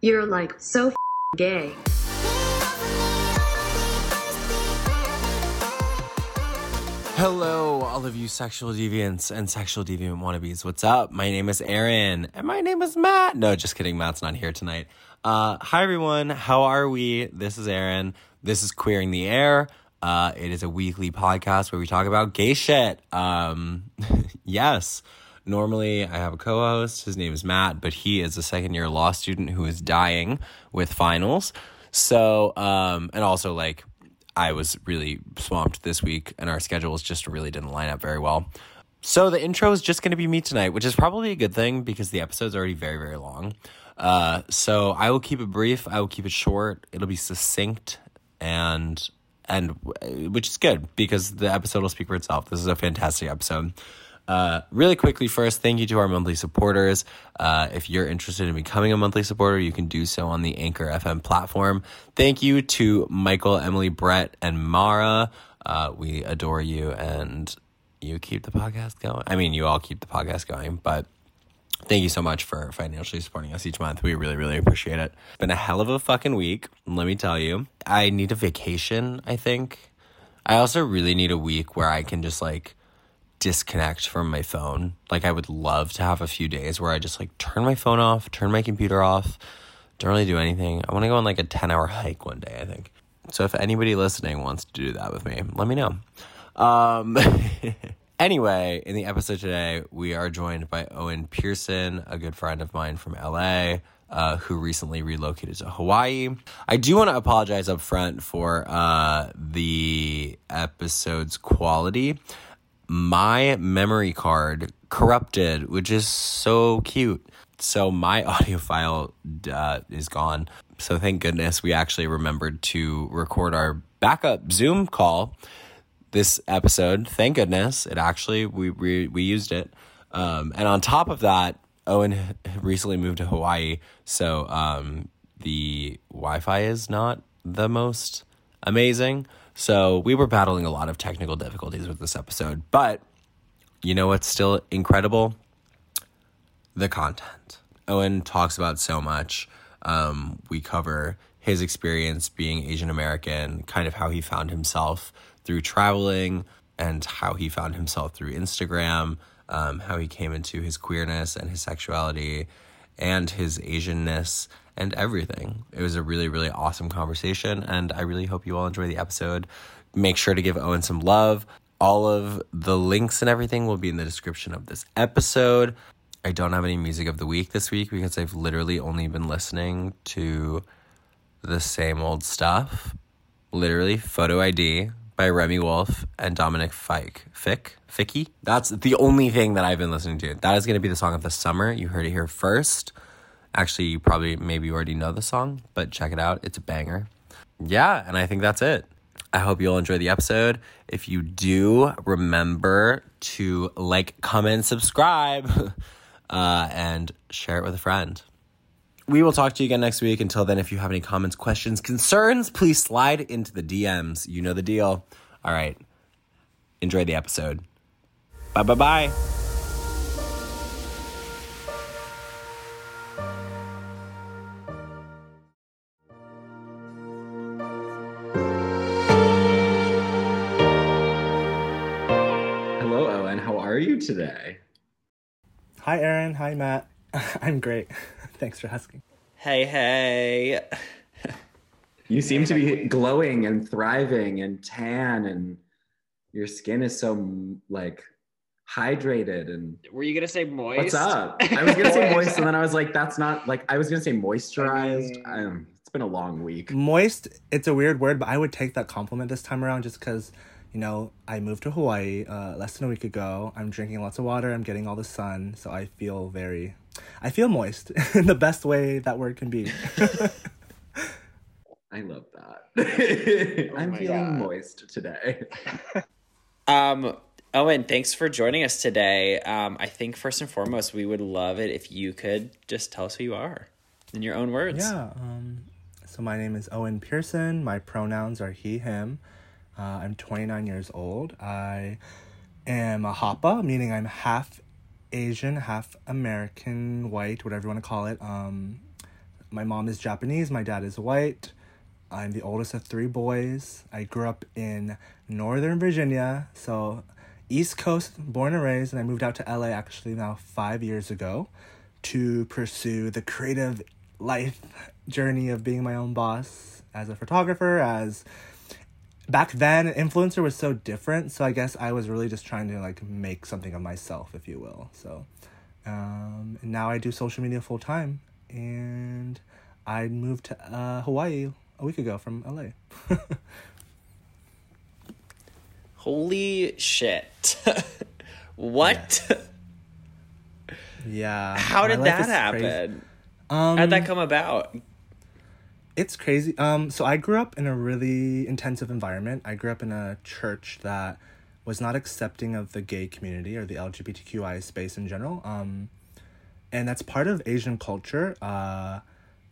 You're like so gay. Hello, all of you sexual deviants and sexual deviant wannabes. What's up? My name is Aaron, and my name is Matt. No, just kidding. Matt's not here tonight. Uh, hi, everyone. How are we? This is Aaron. This is Queering the Air. Uh, it is a weekly podcast where we talk about gay shit. Um, yes. Normally, I have a co host. His name is Matt, but he is a second year law student who is dying with finals. So, um, and also, like, I was really swamped this week, and our schedules just really didn't line up very well. So the intro is just going to be me tonight, which is probably a good thing because the episode's already very, very long. Uh, so I will keep it brief. I will keep it short. It'll be succinct and and which is good because the episode will speak for itself. This is a fantastic episode. Uh, really quickly, first, thank you to our monthly supporters. Uh, if you're interested in becoming a monthly supporter, you can do so on the Anchor FM platform. Thank you to Michael, Emily, Brett, and Mara. Uh, we adore you, and you keep the podcast going. I mean, you all keep the podcast going, but thank you so much for financially supporting us each month. We really, really appreciate it. It's been a hell of a fucking week, let me tell you. I need a vacation, I think. I also really need a week where I can just like disconnect from my phone. Like I would love to have a few days where I just like turn my phone off, turn my computer off, don't really do anything. I want to go on like a 10 hour hike one day, I think. So if anybody listening wants to do that with me, let me know. Um anyway, in the episode today, we are joined by Owen Pearson, a good friend of mine from LA. Uh, who recently relocated to Hawaii. I do want to apologize up front for uh, the episode's quality my memory card corrupted, which is so cute. So my audio file uh, is gone. So thank goodness we actually remembered to record our backup Zoom call this episode. Thank goodness it actually we we, we used it. Um, and on top of that, Owen recently moved to Hawaii, so um, the Wi-Fi is not the most amazing. So we were battling a lot of technical difficulties with this episode, but you know what's still incredible? The content. Owen talks about so much. Um, we cover his experience being Asian American, kind of how he found himself through traveling, and how he found himself through Instagram, um, how he came into his queerness and his sexuality and his Asianness and everything. It was a really, really awesome conversation, and I really hope you all enjoy the episode. Make sure to give Owen some love. All of the links and everything will be in the description of this episode. I don't have any music of the week this week because I've literally only been listening to the same old stuff. Literally, Photo ID by Remi Wolf and Dominic Fike. Fick? Ficky? That's the only thing that I've been listening to. That is going to be the song of the summer. You heard it here first. Actually, you probably maybe already know the song, but check it out. It's a banger. Yeah, and I think that's it. I hope you'll enjoy the episode. If you do, remember to like, comment, subscribe, uh, and share it with a friend. We will talk to you again next week. Until then, if you have any comments, questions, concerns, please slide into the DMs. You know the deal. All right. Enjoy the episode. Bye bye bye. Today? Hi, Aaron. Hi, Matt. I'm great. Thanks for asking. Hey, hey. you seem to be glowing and thriving and tan, and your skin is so like hydrated and were you gonna say moist what's up i was gonna say moist and then i was like that's not like i was gonna say moisturized um, it's been a long week moist it's a weird word but i would take that compliment this time around just because you know, I moved to Hawaii uh, less than a week ago. I'm drinking lots of water. I'm getting all the sun, so I feel very, I feel moist in the best way that word can be. I love that. oh I'm feeling God. moist today. um, Owen, thanks for joining us today. Um, I think first and foremost, we would love it if you could just tell us who you are in your own words. Yeah. Um, so my name is Owen Pearson. My pronouns are he, him. Uh, I'm 29 years old. I am a Hapa, meaning I'm half Asian, half American, white, whatever you want to call it. Um, my mom is Japanese, my dad is white. I'm the oldest of three boys. I grew up in Northern Virginia, so East Coast, born and raised, and I moved out to LA actually now five years ago to pursue the creative life journey of being my own boss as a photographer, as back then influencer was so different so i guess i was really just trying to like make something of myself if you will so um, and now i do social media full time and i moved to uh, hawaii a week ago from la Holy shit. what? yeah How did that is crazy. happen? um How'd that come about? It's crazy. Um, so I grew up in a really intensive environment. I grew up in a church that was not accepting of the gay community or the LGBTQI space in general. Um, and that's part of Asian culture. Uh,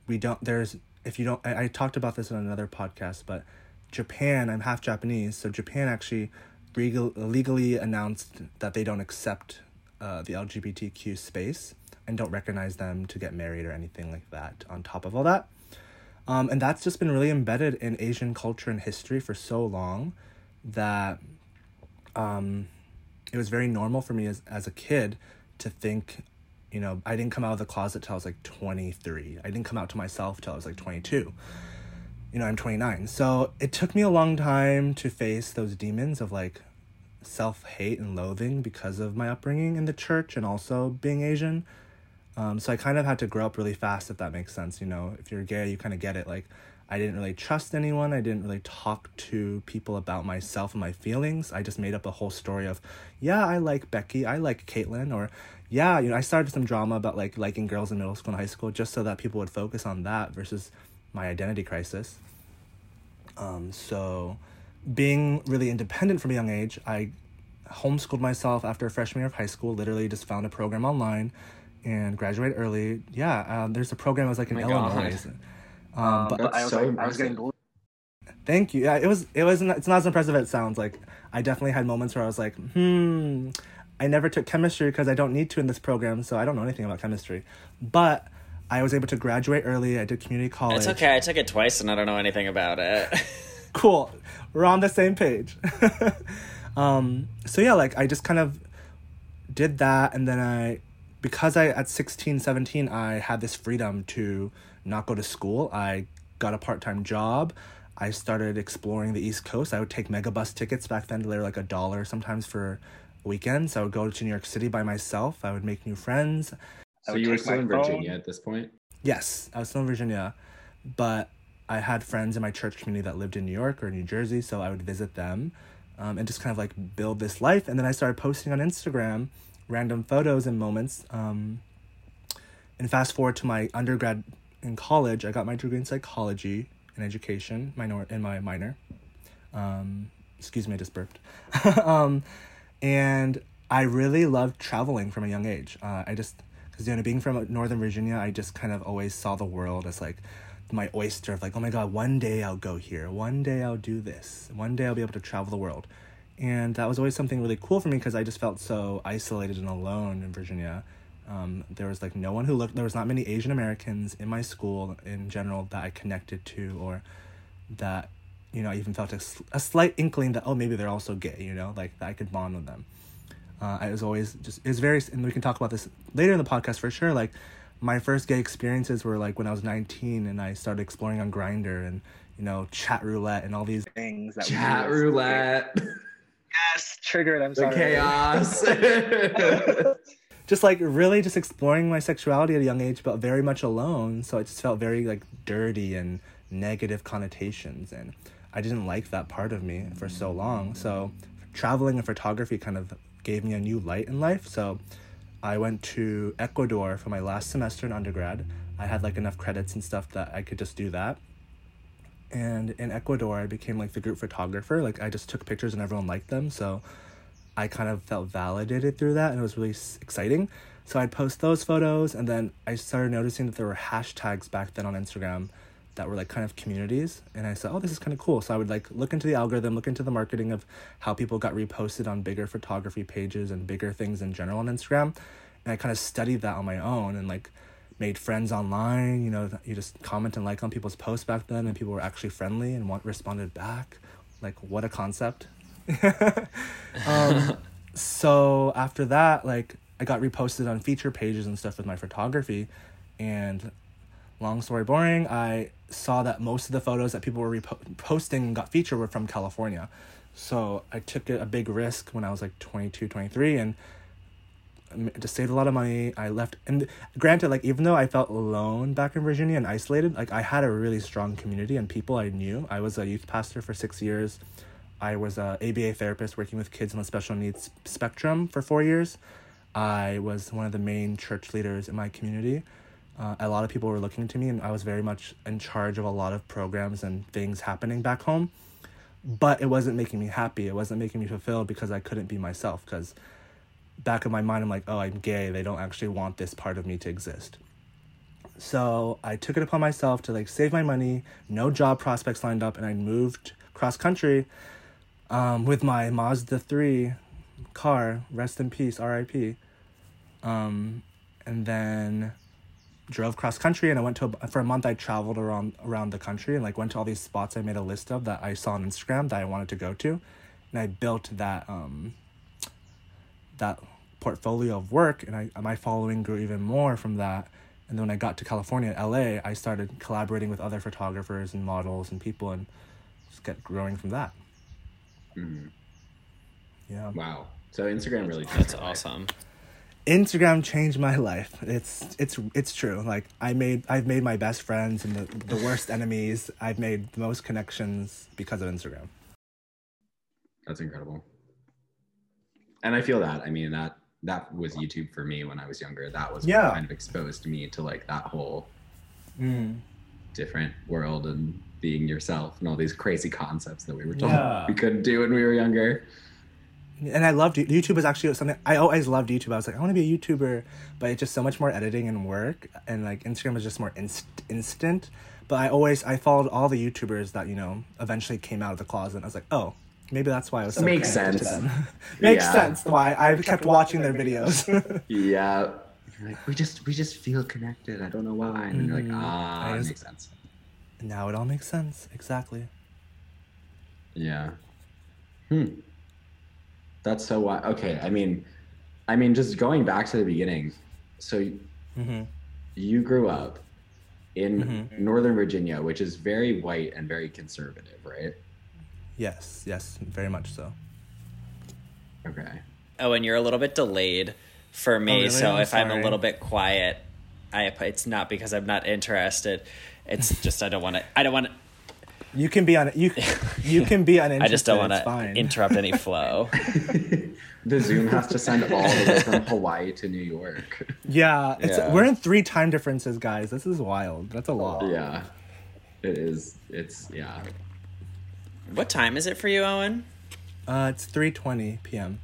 we don't. There's if you don't. I, I talked about this in another podcast, but Japan. I'm half Japanese, so Japan actually legal, legally announced that they don't accept uh, the LGBTQ space and don't recognize them to get married or anything like that. On top of all that. Um, and that's just been really embedded in Asian culture and history for so long that um, it was very normal for me as, as a kid to think, you know, I didn't come out of the closet till I was like 23. I didn't come out to myself till I was like 22. You know, I'm 29. So it took me a long time to face those demons of like self hate and loathing because of my upbringing in the church and also being Asian. Um, so I kind of had to grow up really fast, if that makes sense. You know, if you're gay, you kind of get it. Like, I didn't really trust anyone. I didn't really talk to people about myself and my feelings. I just made up a whole story of, yeah, I like Becky, I like Caitlyn, or yeah, you know, I started some drama about like liking girls in middle school and high school just so that people would focus on that versus my identity crisis. Um, so, being really independent from a young age, I homeschooled myself after freshman year of high school. Literally, just found a program online and graduated early. Yeah, um, there's a program that was like in Oh. Illinois. Um, but That's I was so like, I was getting thank you. Yeah, it was. It was. It's not as impressive as it sounds. Like I definitely had moments where I was like, hmm. I never took chemistry because I don't need to in this program, so I don't know anything about chemistry. But I was able to graduate early. I did community college. It's okay. I took it twice and I don't know anything about it. cool we're on the same page um so yeah like i just kind of did that and then i because i at 16 17 i had this freedom to not go to school i got a part-time job i started exploring the east coast i would take megabus tickets back then they were like a dollar sometimes for weekends i would go to new york city by myself i would make new friends So you were still in phone. Virginia at this point? Yes, I was still in Virginia, but I had friends in my church community that lived in New York or New Jersey, so I would visit them um, and just kind of like build this life. And then I started posting on Instagram random photos and moments. Um, and fast forward to my undergrad in college, I got my degree in psychology and education, minor in my minor. Um, excuse me, I just burped. um, and I really loved traveling from a young age. Uh, I just, because you know, being from Northern Virginia, I just kind of always saw the world as like my oyster of like, oh my god, one day I'll go here, one day I'll do this, one day I'll be able to travel the world, and that was always something really cool for me because I just felt so isolated and alone in Virginia. Um, there was like no one who looked. There was not many Asian Americans in my school in general that I connected to or that you know I even felt a, a slight inkling that oh maybe they're also gay. You know, like that I could bond with them. Uh, I was always just it was very and we can talk about this later in the podcast for sure. Like my first gay experiences were like when I was nineteen and I started exploring on Grindr and you know chat roulette and all these things that Chat roulette, Yes, triggered. I'm the sorry. chaos. just like really just exploring my sexuality at a young age but very much alone so it just felt very like dirty and negative connotations and i didn't like that part of me for so long so traveling and photography kind of gave me a new light in life so i went to ecuador for my last semester in undergrad i had like enough credits and stuff that i could just do that and in ecuador i became like the group photographer like i just took pictures and everyone liked them so I kind of felt validated through that and it was really exciting. So I'd post those photos and then I started noticing that there were hashtags back then on Instagram that were like kind of communities and I said, "Oh, this is kind of cool." So I would like look into the algorithm, look into the marketing of how people got reposted on bigger photography pages and bigger things in general on Instagram. And I kind of studied that on my own and like made friends online. You know, you just comment and like on people's posts back then, and people were actually friendly and want responded back. Like, what a concept. um, so after that, like, I got reposted on feature pages and stuff with my photography, and long story boring, I saw that most of the photos that people were repo- posting and got featured were from California. So I took a big risk when I was like 22, 23, and just saved a lot of money. I left, and granted, like even though I felt alone back in Virginia and isolated, like I had a really strong community and people I knew. I was a youth pastor for six years. I was a ABA therapist working with kids on the special needs spectrum for four years. I was one of the main church leaders in my community. Uh, a lot of people were looking to me, and I was very much in charge of a lot of programs and things happening back home. But it wasn't making me happy. It wasn't making me fulfilled because I couldn't be myself. Because back in my mind, I'm like, oh, I'm gay. They don't actually want this part of me to exist. So I took it upon myself to like save my money, no job prospects lined up, and I moved cross country um, with my Mazda 3 car, rest in peace, RIP. Um, and then drove cross country and I went to a, for a month I traveled around around the country and like went to all these spots I made a list of that I saw on Instagram that I wanted to go to and I built that um that portfolio of work and I my following grew even more from that and then when I got to California LA I started collaborating with other photographers and models and people and just kept growing from that Mhm. yeah Wow. So Instagram really changed That's life. awesome. Instagram changed my life. It's it's it's true. Like I made I've made my best friends and the, the worst enemies. I've made the most connections because of Instagram. That's incredible. And I feel that. I mean that that was YouTube for me when I was younger. That was Yeah. what kind of exposed me to like that whole Mm. different world and being yourself and all these crazy concepts that we were told Yeah. we couldn't do when we were younger. And I loved YouTube is actually something I always loved YouTube. I was like I want to be a YouTuber, but it's just so much more editing and work and like Instagram is just more inst- instant. But I always I followed all the YouTubers that, you know, eventually came out of the closet. I was like, "Oh, maybe that's why I was so Makes connected to sense. them." Makes Yeah. sense why I kept watching their videos. Yeah. Like, we just we just feel connected. I don't know why. And then you're like, Mhm. ah, I it makes sense. now it all makes sense. Exactly. Yeah. Hmm. That's so why. Okay. I mean, I mean, just going back to the beginning. So Mhm. you grew up in Mhm. Northern Virginia, which is very white and very conservative, right? Yes, yes, very much so. Okay. Oh, and you're a little bit delayed for me. Oh, really? So I'm if I'm a little bit quiet, I it's not because I'm not interested. It's just I don't want to. I don't want. to You can be on you. You can be uninterested. I just don't want to interrupt any flow. The Zoom has to send all the way from Hawaii to New York. Yeah, it's Yeah. we're in three time differences, guys. This is wild. That's a lot. Yeah. It is. It's yeah. What time is it for you, Owen? Uh, it's three twenty p.m.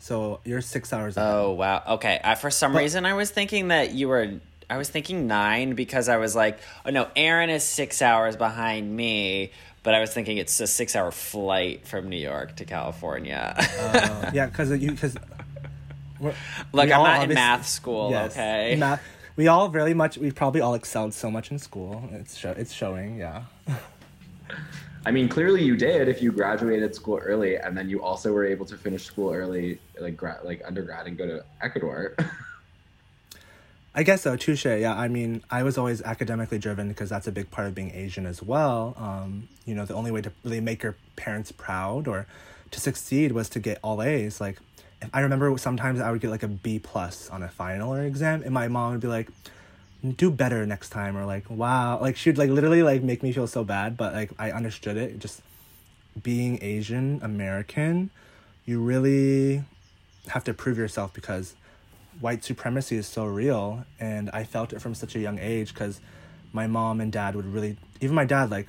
So you're six hours. ahead. Oh wow. Okay. I, for some reason, I was thinking that you were. I was thinking nine because I was like, oh no, Aaron is six hours behind me. But I was thinking it's a six-hour flight from New York to California. Uh, yeah, because you because. Look, I'm not in math school. Yes, Okay. Math. We all very much. We probably all excelled so much in school. It's show. It's showing. Yeah. I mean, clearly you did if you graduated school early, and then you also were able to finish school early, like gra- like undergrad, and go to Ecuador. I guess so. Touche. Yeah. I mean, I was always academically driven because that's a big part of being Asian as well. Um, you know, the only way to really make your parents proud or to succeed was to get all A's. Like, I remember sometimes I would get like a B plus on a final or exam, and my mom would be like, "Do better next time," or like, "Wow," like she'd like literally like make me feel so bad, but like I understood it. Just being Asian American, you really have to prove yourself because white supremacy is so real and i felt it from such a young age because my mom and dad would really even my dad like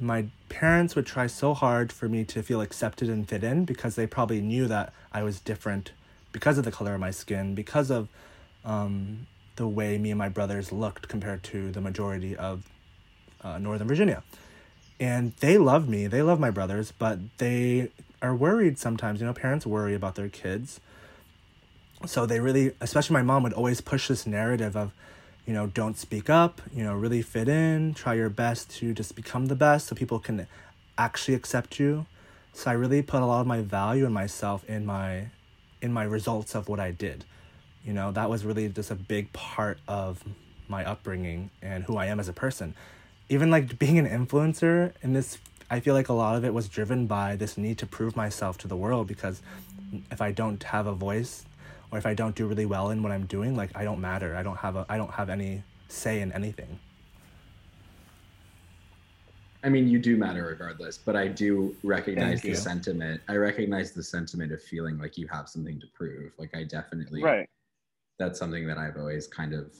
my parents would try so hard for me to feel accepted and fit in because they probably knew that i was different because of the color of my skin because of um, the way me and my brothers looked compared to the majority of uh, northern virginia and they love me they love my brothers but they are worried sometimes you know parents worry about their kids so they really especially my mom would always push this narrative of you know, don't speak up, you know, really fit in, try your best to just become the best so people can actually accept you. So I really put a lot of my value in myself in my in my results of what I did. You know, that was really just a big part of my upbringing and who I am as a person. Even like being an influencer in this I feel like a lot of it was driven by this need to prove myself to the world because if I don't have a voice or if I don't do really well in what I'm doing, like I don't matter. I don't have a I don't have any say in anything. I mean, you do matter regardless, but I do recognize Thank the you. sentiment. I recognize the sentiment of feeling like you have something to prove. Like I definitely Right. That's something that I've always kind of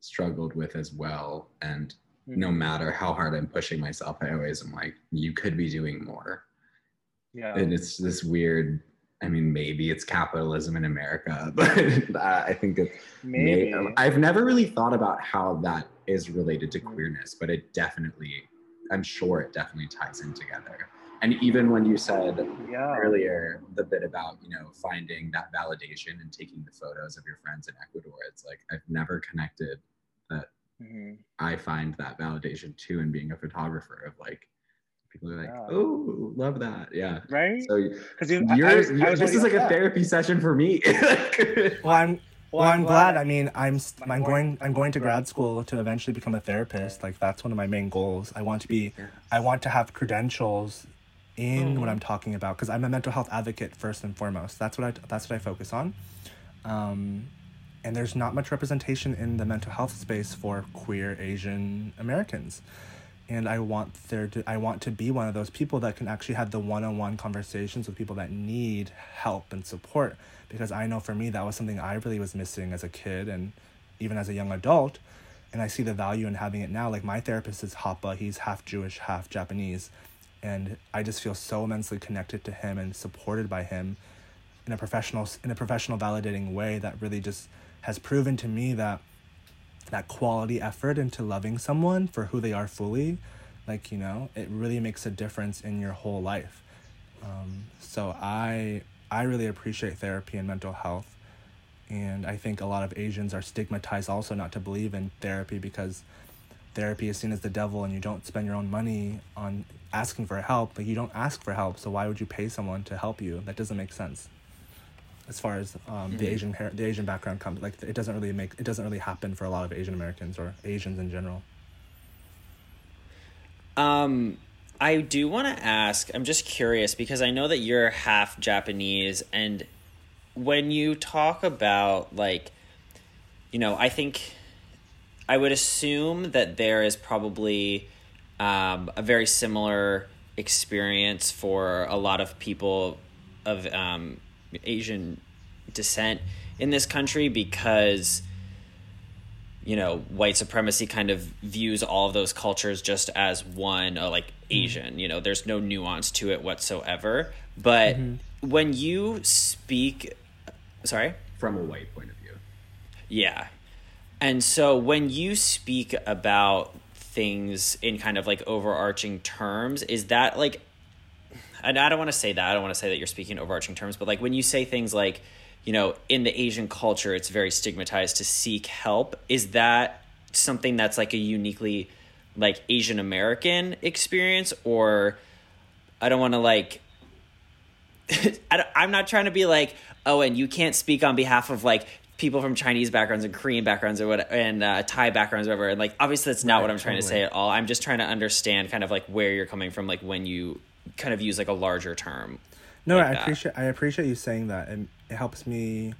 struggled with as well. And Mm-hmm. no matter how hard I'm pushing myself, I always am like, you could be doing more. Yeah. And it's this weird. I mean, maybe it's capitalism in America, but I think it's Maybe. I've never really thought about how that is related to queerness, but it definitely, I'm sure it definitely ties in together. And even when you said Yeah. earlier the bit about, you know, finding that validation and taking the photos of your friends in Ecuador, it's like I've never connected that Mhm. I find that validation too in being a photographer of like, people are like, Yeah. oh, love that. Yeah. Right? So Because you, you're, I was, you're- I was this is like already- a therapy session for me. Well, I'm well, Well, I'm I'm glad. glad. I mean, I'm s- I'm going I'm going to grad school to eventually become a therapist. Like that's one of my main goals. I want to be I want to have credentials in what I'm talking about because I'm a mental health advocate first and foremost. That's what I that's what I focus on. Um, and there's not much representation in the mental health space for queer Asian Americans. And I want there to I want to be one of those people that can actually have the one-on-one conversations with people that need help and support because I know for me that was something I really was missing as a kid and even as a young adult and I see the value in having it now like my therapist is Hapa he's half Jewish half Japanese and I just feel so immensely connected to him and supported by him in a professional in a professional validating way that really just has proven to me that that quality effort into loving someone for who they are fully like you know it really makes a difference in your whole life. Um, so i i really appreciate therapy and mental health. And i think a lot of asians are stigmatized also not to believe in therapy because therapy is seen as the devil and you don't spend your own money on asking for help like you don't ask for help so why would you pay someone to help you that doesn't make sense as far as um, the Asian the Asian background comes. Like it doesn't really make it doesn't really happen for a lot of Asian Americans or Asians in general. Um, I do want to ask. I'm just curious because I know that you're half Japanese, and when you talk about like, you know, I think I would assume that there is probably um, a very similar experience for a lot of people of um, Asian descent in this country because you know white supremacy kind of views all of those cultures just as one uh, like asian you know there's no nuance to it whatsoever but when you speak sorry From a white point of view. yeah. And so when you speak about things in kind of like overarching terms, is that like, and I don't want to say that, I don't want to say that you're speaking in overarching terms, but like when you say things like, you know, in the Asian culture, it's very stigmatized to seek help, is that something that's like a uniquely like Asian American experience? Or I don't want to like, I I'm not trying to be like, oh, and you can't speak on behalf of like people from Chinese backgrounds and Korean backgrounds or what, and uh, Thai backgrounds or whatever. And like, obviously, that's not Right, what I'm trying to say at all. I'm just trying to understand kind of like where you're coming from, like when you kind of use like a larger term. No, like I that. appreciate I appreciate you saying that, and it helps me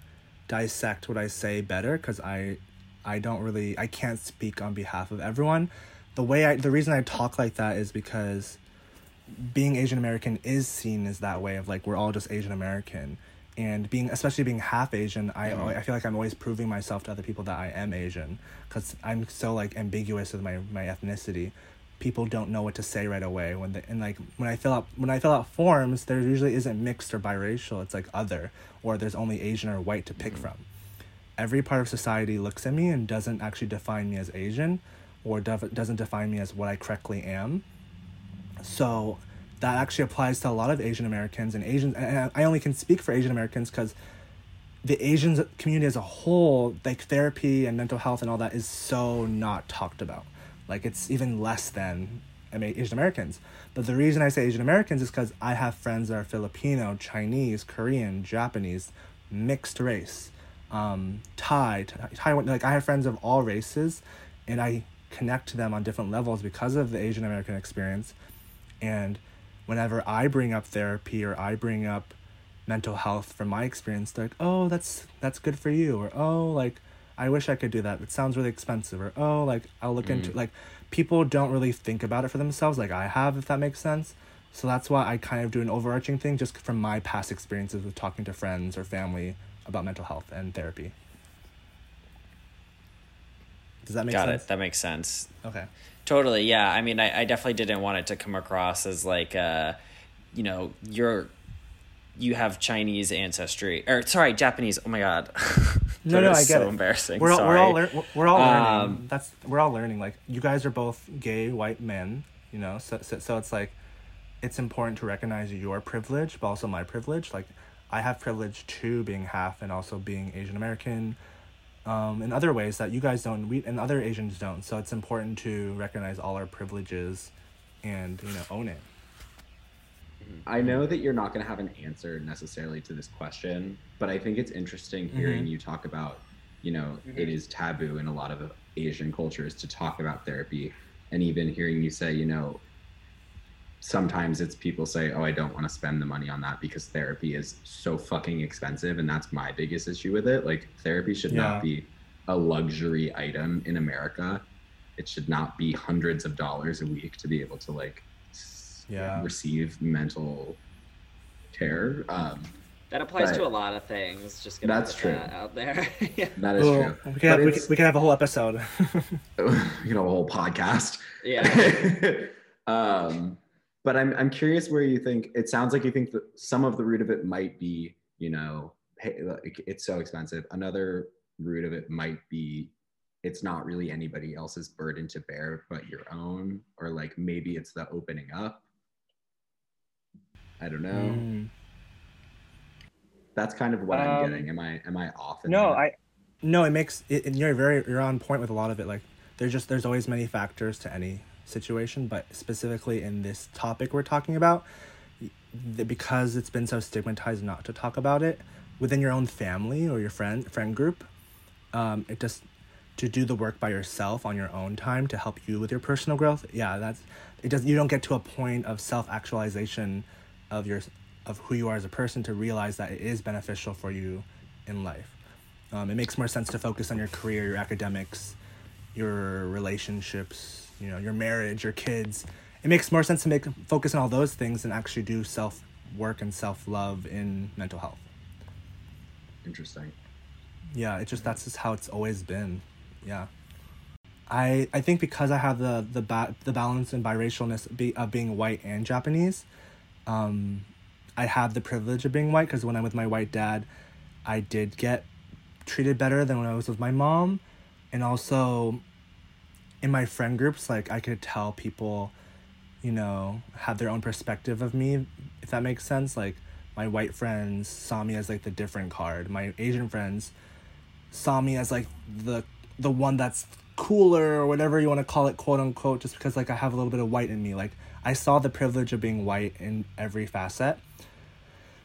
dissect what I say better because I I don't really I can't speak on behalf of everyone. The way I the reason I talk like that is because being Asian American is seen as that way of like we're all just Asian American. And being, especially being half Asian, I mm-hmm. I feel like I'm always proving myself to other people that I am Asian, because I'm so like ambiguous with my my ethnicity. People don't know what to say right away when they and like when I fill out when I fill out forms, there usually isn't mixed or biracial. It's like other, or there's only Asian or white to pick mm-hmm. from every part of society looks at me and doesn't actually define me as Asian or def- doesn't define me as what I correctly am. So that actually applies to a lot of Asian Americans and Asians. And I only can speak for Asian Americans because the Asian community as a whole, like therapy and mental health and all that is so not talked about. Like it's even less than Asian Americans. But the reason I say Asian Americans is because I have friends that are Filipino, Chinese, Korean, Japanese, mixed race, um, Thai, Taiwan. Like I have friends of all races, and I connect to them on different levels because of the Asian American experience. And whenever I bring up therapy or I bring up mental health from my experience they're like oh that's that's good for you or oh like i wish i could do that. It sounds really expensive or oh like i'll look into mm. like people don't really think about it for themselves like i have if that makes sense. So that's why i kind of do an overarching thing just from my past experiences with talking to friends or family about mental health and therapy. Does that make Got sense? Got it. That makes sense. okay Totally, yeah. I mean, I, I definitely didn't want it to come across as like, uh, you know, you're you have Chinese ancestry or sorry, Japanese. Oh my god, No, no, I get so it. embarrassing. We're all, sorry. we're all lear- we're- all learning. Um, That's we're all learning. Like you guys are both gay white men, you know. So, so so it's like it's important to recognize your privilege, but also my privilege. Like I have privilege too, being half and also being Asian American. Um, in other ways that you guys don't, we and other Asians don't. So it's important to recognize all our privileges, and you know own it. I know that you're not going to have an answer necessarily to this question, but I think it's interesting hearing you talk about, you know, it is taboo in a lot of Asian cultures to talk about therapy. And even hearing you say, you know, sometimes it's people say, oh, I don't want to spend the money on that because therapy is so fucking expensive. And that's my biggest issue with it. Like, therapy should Yeah. not be a luxury item in America. It should not be hundreds of dollars a week to be able to, like, Yeah. receive mental care. Um, That applies But- to a lot of things. Just gonna That's put true. that out there. yeah. that is Well, true. we can have, we, can, we can have a whole episode. you know, a whole podcast. Yeah. um, but I'm I'm curious where you think it sounds like you think that some of the root of it might be, you know, hey, like, it's so expensive. Another root of it might be it's not really anybody else's burden to bear but your own, or like maybe it's the opening up. I don't know. Mm. That's kind of what I'm Um, getting. Am I am I off? No, that? I No, it makes it, and you're very you're on point with a lot of it. Like there's just there's always many factors to any situation, but specifically in this topic we're talking about, because it's been so stigmatized not to talk about it within your own family or your friend friend group, um, it just to do the work by yourself on your own time to help you with your personal growth. Yeah, that's it. Does you don't get to a point of self actualization of your of who you are as a person to realize that it is beneficial for you in life. Um, it makes more sense to focus on your career, your academics, your relationships, you know, your marriage, your kids. It makes more sense to make focus on all those things and actually do self work and self love in mental health. Interesting. Yeah, it just that's just how it's always been. Yeah. I I think because I have the the ba- the balance and biracialness be, of being white and Japanese, um, I have the privilege of being white because when I'm with my white dad, I did get treated better than when I was with my mom, and also in my friend groups, like I could tell people, you know, have their own perspective of me, if that makes sense. Like my white friends saw me as like the different card. My Asian friends saw me as like the the one that's cooler or whatever you want to call it, quote unquote, just because like I have a little bit of white in me. Like I saw the privilege of being white in every facet.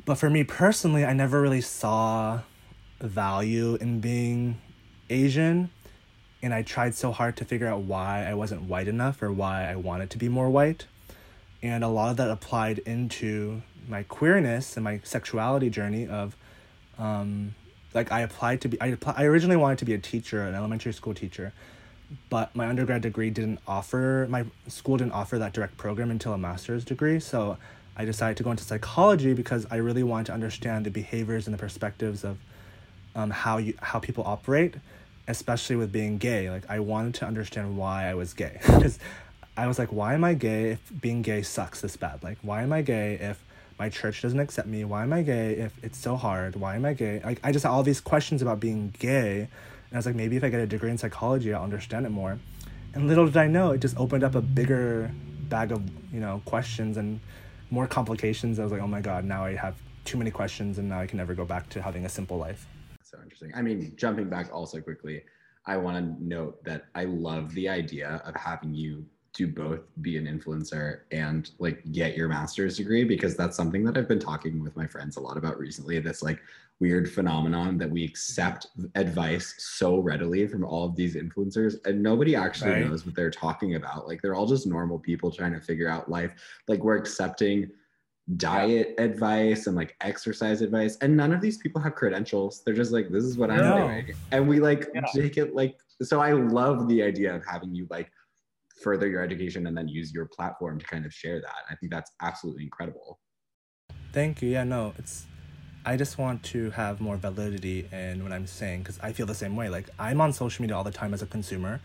But for me personally, I never really saw value in being Asian. And I tried so hard to figure out why I wasn't white enough or why I wanted to be more white. And a lot of that applied into my queerness and my sexuality journey of um, like I applied to be I, I originally wanted to be a teacher, an elementary school teacher, but my undergrad degree didn't offer my school didn't offer that direct program until a master's degree. So I decided to go into psychology because I really wanted to understand the behaviors and the perspectives of um, how you how people operate, especially with being gay. Like I wanted to understand why I was gay because I was like, why am I gay if being gay sucks this bad? Like why am I gay if my church doesn't accept me? Why am I gay if it's so hard? Why am I gay? Like I just had all these questions about being gay, and I was like, maybe if I get a degree in psychology, I'll understand it more. And little did I know, it just opened up a bigger bag of you know questions and more complications. I was like, oh my god, now I have too many questions, and now I can never go back to having a simple life. So interesting. I mean, jumping back also quickly, I want to note that I love the idea of having you do both be an influencer and like get your master's degree because that's something that I've been talking with my friends a lot about recently. This like weird phenomenon that we accept advice so readily from all of these influencers and nobody actually Right. knows what they're talking about. Like they're all just normal people trying to figure out life. Like we're accepting diet advice and like exercise advice and none of these people have credentials they're just like this is what i'm No. doing and we like Yeah. take it like so i love the idea of having you like further your education and then use your platform to kind of share that i think that's absolutely incredible Thank you. Yeah, no, it's. I just want to have more validity in what I'm saying because I feel the same way. Like I'm on social media all the time as a consumer.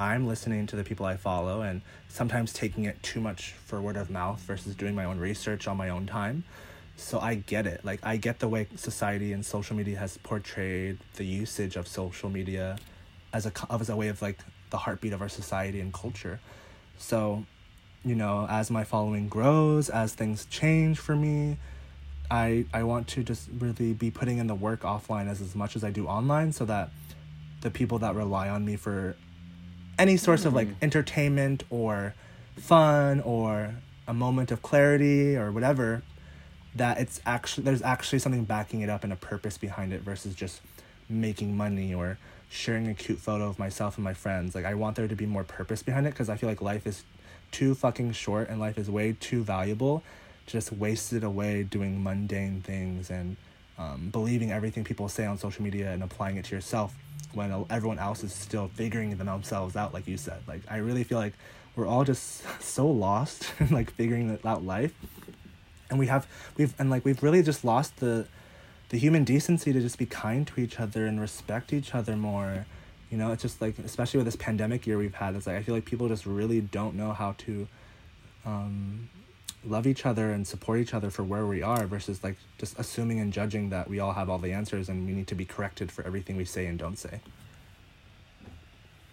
I'm listening to the people I follow and sometimes taking it too much for word of mouth versus doing my own research on my own time. So I get it. Like I get the way society and social media has portrayed the usage of social media as a as a way of like the heartbeat of our society and culture. So, you know, as my following grows, as things change for me, I I want to just really be putting in the work offline as as much as I do online so that the people that rely on me for any source of like entertainment or fun or a moment of clarity or whatever that it's actually there's actually something backing it up and a purpose behind it versus just making money or sharing a cute photo of myself and my friends. Like i want there to be more purpose behind it because i feel like life is too fucking short and life is way too valuable to just waste it away doing mundane things and um, believing everything people say on social media and applying it to yourself when everyone else is still figuring themselves out like you said. Like i really feel like we're all just so lost in like figuring out life. And we have we've and like we've really just lost the the human decency to just be kind to each other and respect each other more. You know it's just like especially with this pandemic year we've had it's like i feel like people just really don't know how to um love each other and support each other for where we are versus like just assuming and judging that we all have all the answers and we need to be corrected for everything we say and don't say.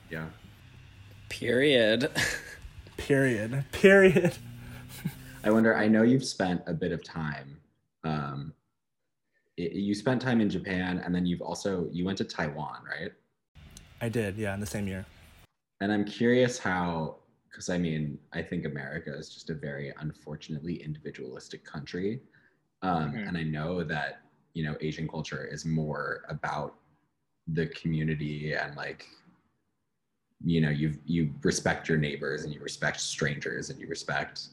Yeah. Period. period. Period. I wonder i know you've spent a bit of time um it, you spent time in japan and then you've also you went to taiwan right? I did yeah in the same year. And I'm curious how, because I mean, I think America is just a very unfortunately individualistic country. Um, Mhm. And I know that, you know, Asian culture is more about the community and like, you know, you you respect your neighbors and you respect strangers and you respect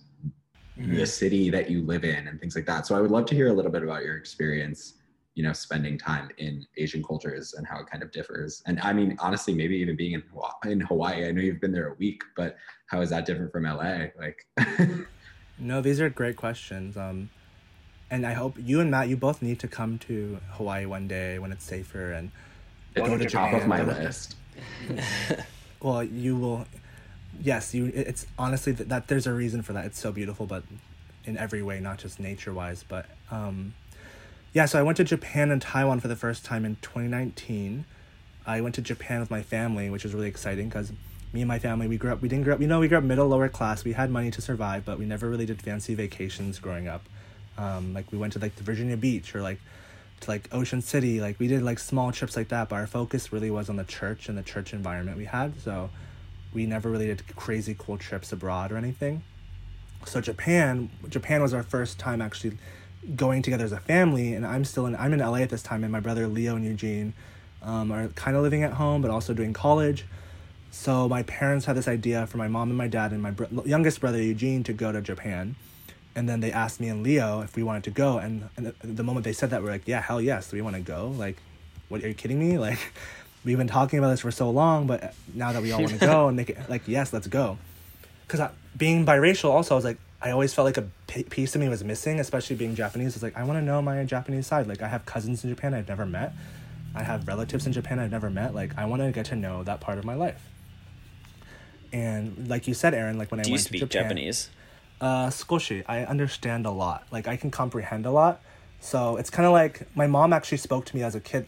the city that you live in and things like that. So I would love to hear a little bit about your experience, you know, spending time in Asian cultures and how it kind of differs. And I mean, honestly, maybe even being in Hawaii, in Hawaii, I know you've been there a week, but how is that different from LA? Like, No, these are great questions. Um, and I hope you and Matt, you both need to come to Hawaii one day when it's safer and it's Go to the top of my list. well, you will. Yes, you. It's honestly that, that there's a reason for that. It's so beautiful, but in every way, not just nature wise. But um, yeah. So I went to Japan and Taiwan for the first time in 2019. I went to Japan with my family, which was really exciting because me and my family we grew up. We didn't grow up. You know, we grew up middle lower class. We had money to survive, but we never really did fancy vacations growing up. Um, like we went to like the Virginia Beach or like to like Ocean City. Like we did like small trips like that, but our focus really was on the church and the church environment we had. So we never really did crazy cool trips abroad or anything. So Japan, Japan was our first time actually going together as a family, and I'm still in. I'm in LA at this time, and my brother Leo and Eugene um, are kind of living at home, but also doing college. So my parents had this idea for my mom and my dad and my br- youngest brother Eugene to go to Japan, and then they asked me and Leo if we wanted to go. And, and the, the moment they said that, we're like, yeah, hell yes, we want to go. Like, what are you kidding me? Like, we've been talking about this for so long, but now that we all want to go and make it like, yes, let's go. Because being biracial, also, I was like, I always felt like a piece of me was missing, especially being Japanese. It's like I want to know my Japanese side. Like I have cousins in Japan I've never met. I have relatives in Japan I've never met. Like I want to get to know that part of my life. And like you said, Aaron, like when I Do you went speak to Japan, Japanese? uh, skoshi. I understand a lot. Like I can comprehend a lot. So it's kind of like my mom actually spoke to me as a kid.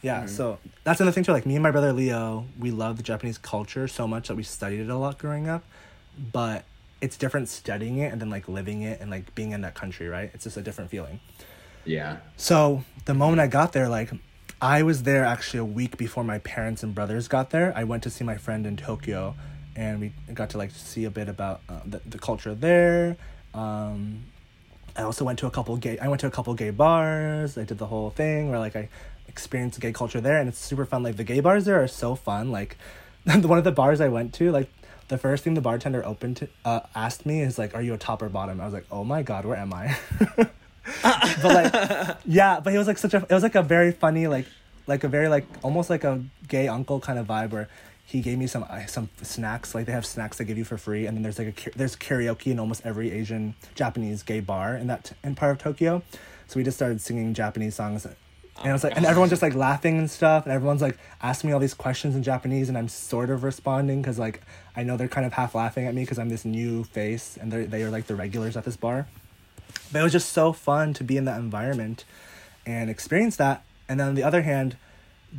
Yeah. So that's another thing too. Like me and my brother Leo, we love the Japanese culture so much that we studied it a lot growing up. But it's different studying it and then like living it and like being in that country, right? It's just a different feeling. Yeah. So the moment I got there, like I was there actually a week before my parents and brothers got there. I went to see my friend in Tokyo, and we got to like see a bit about uh, the the culture there. Um, I also went to a couple gay. I went to a couple gay bars. I did the whole thing where like I experienced gay culture there, and it's super fun. Like the gay bars there are so fun. Like one of the bars I went to, like the first thing the bartender opened to, uh, asked me is like, "Are you a top or bottom?" I was like, "Oh my god, where am I?" but like, yeah, but he was like such a. It was like a very funny like, like a very like almost like a gay uncle kind of vibe where he gave me some some snacks like they have snacks they give you for free and then there's like a there's karaoke in almost every asian japanese gay bar in that in part of tokyo. So we just started singing japanese songs and I was like and everyone's just like laughing and stuff and everyone's like asking me all these questions in japanese and i'm sort of responding because like i know they're kind of half laughing at me because i'm this new face and they're they are like the regulars at this bar. But it was just so fun to be in that environment and experience that and then on the other hand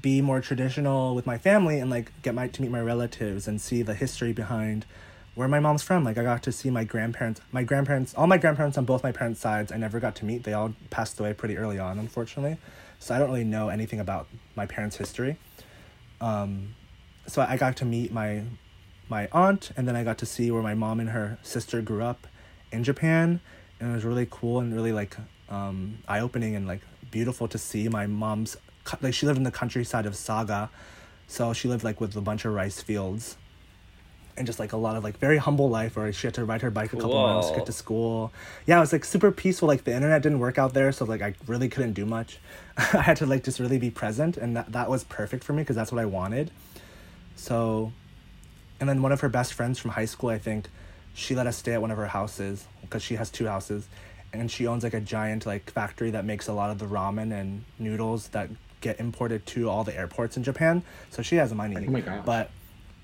be more traditional with my family and like get my to meet my relatives and see the history behind where my mom's from. Like I got to see my grandparents, my grandparents, all my grandparents on both my parents' sides. I never got to meet. They all passed away pretty early on, unfortunately. So I don't really know anything about my parents' history. Um, so I got to meet my my aunt, and then I got to see where my mom and her sister grew up in Japan, and it was really cool and really like um, eye opening and like beautiful to see my mom's like she lived in the countryside of Saga, so she lived like with a bunch of rice fields, and just like a lot of like very humble life where she had to ride her bike a couple miles to get to school. Yeah, it was like super peaceful. Like the internet didn't work out there, so like I really couldn't do much. I had to like just really be present, and that that was perfect for me because that's what I wanted. So, and then one of her best friends from high school, I think, she let us stay at one of her houses because she has two houses, and she owns like a giant like factory that makes a lot of the ramen and noodles that get imported to all the airports in Japan. So she has money. Oh my gosh. But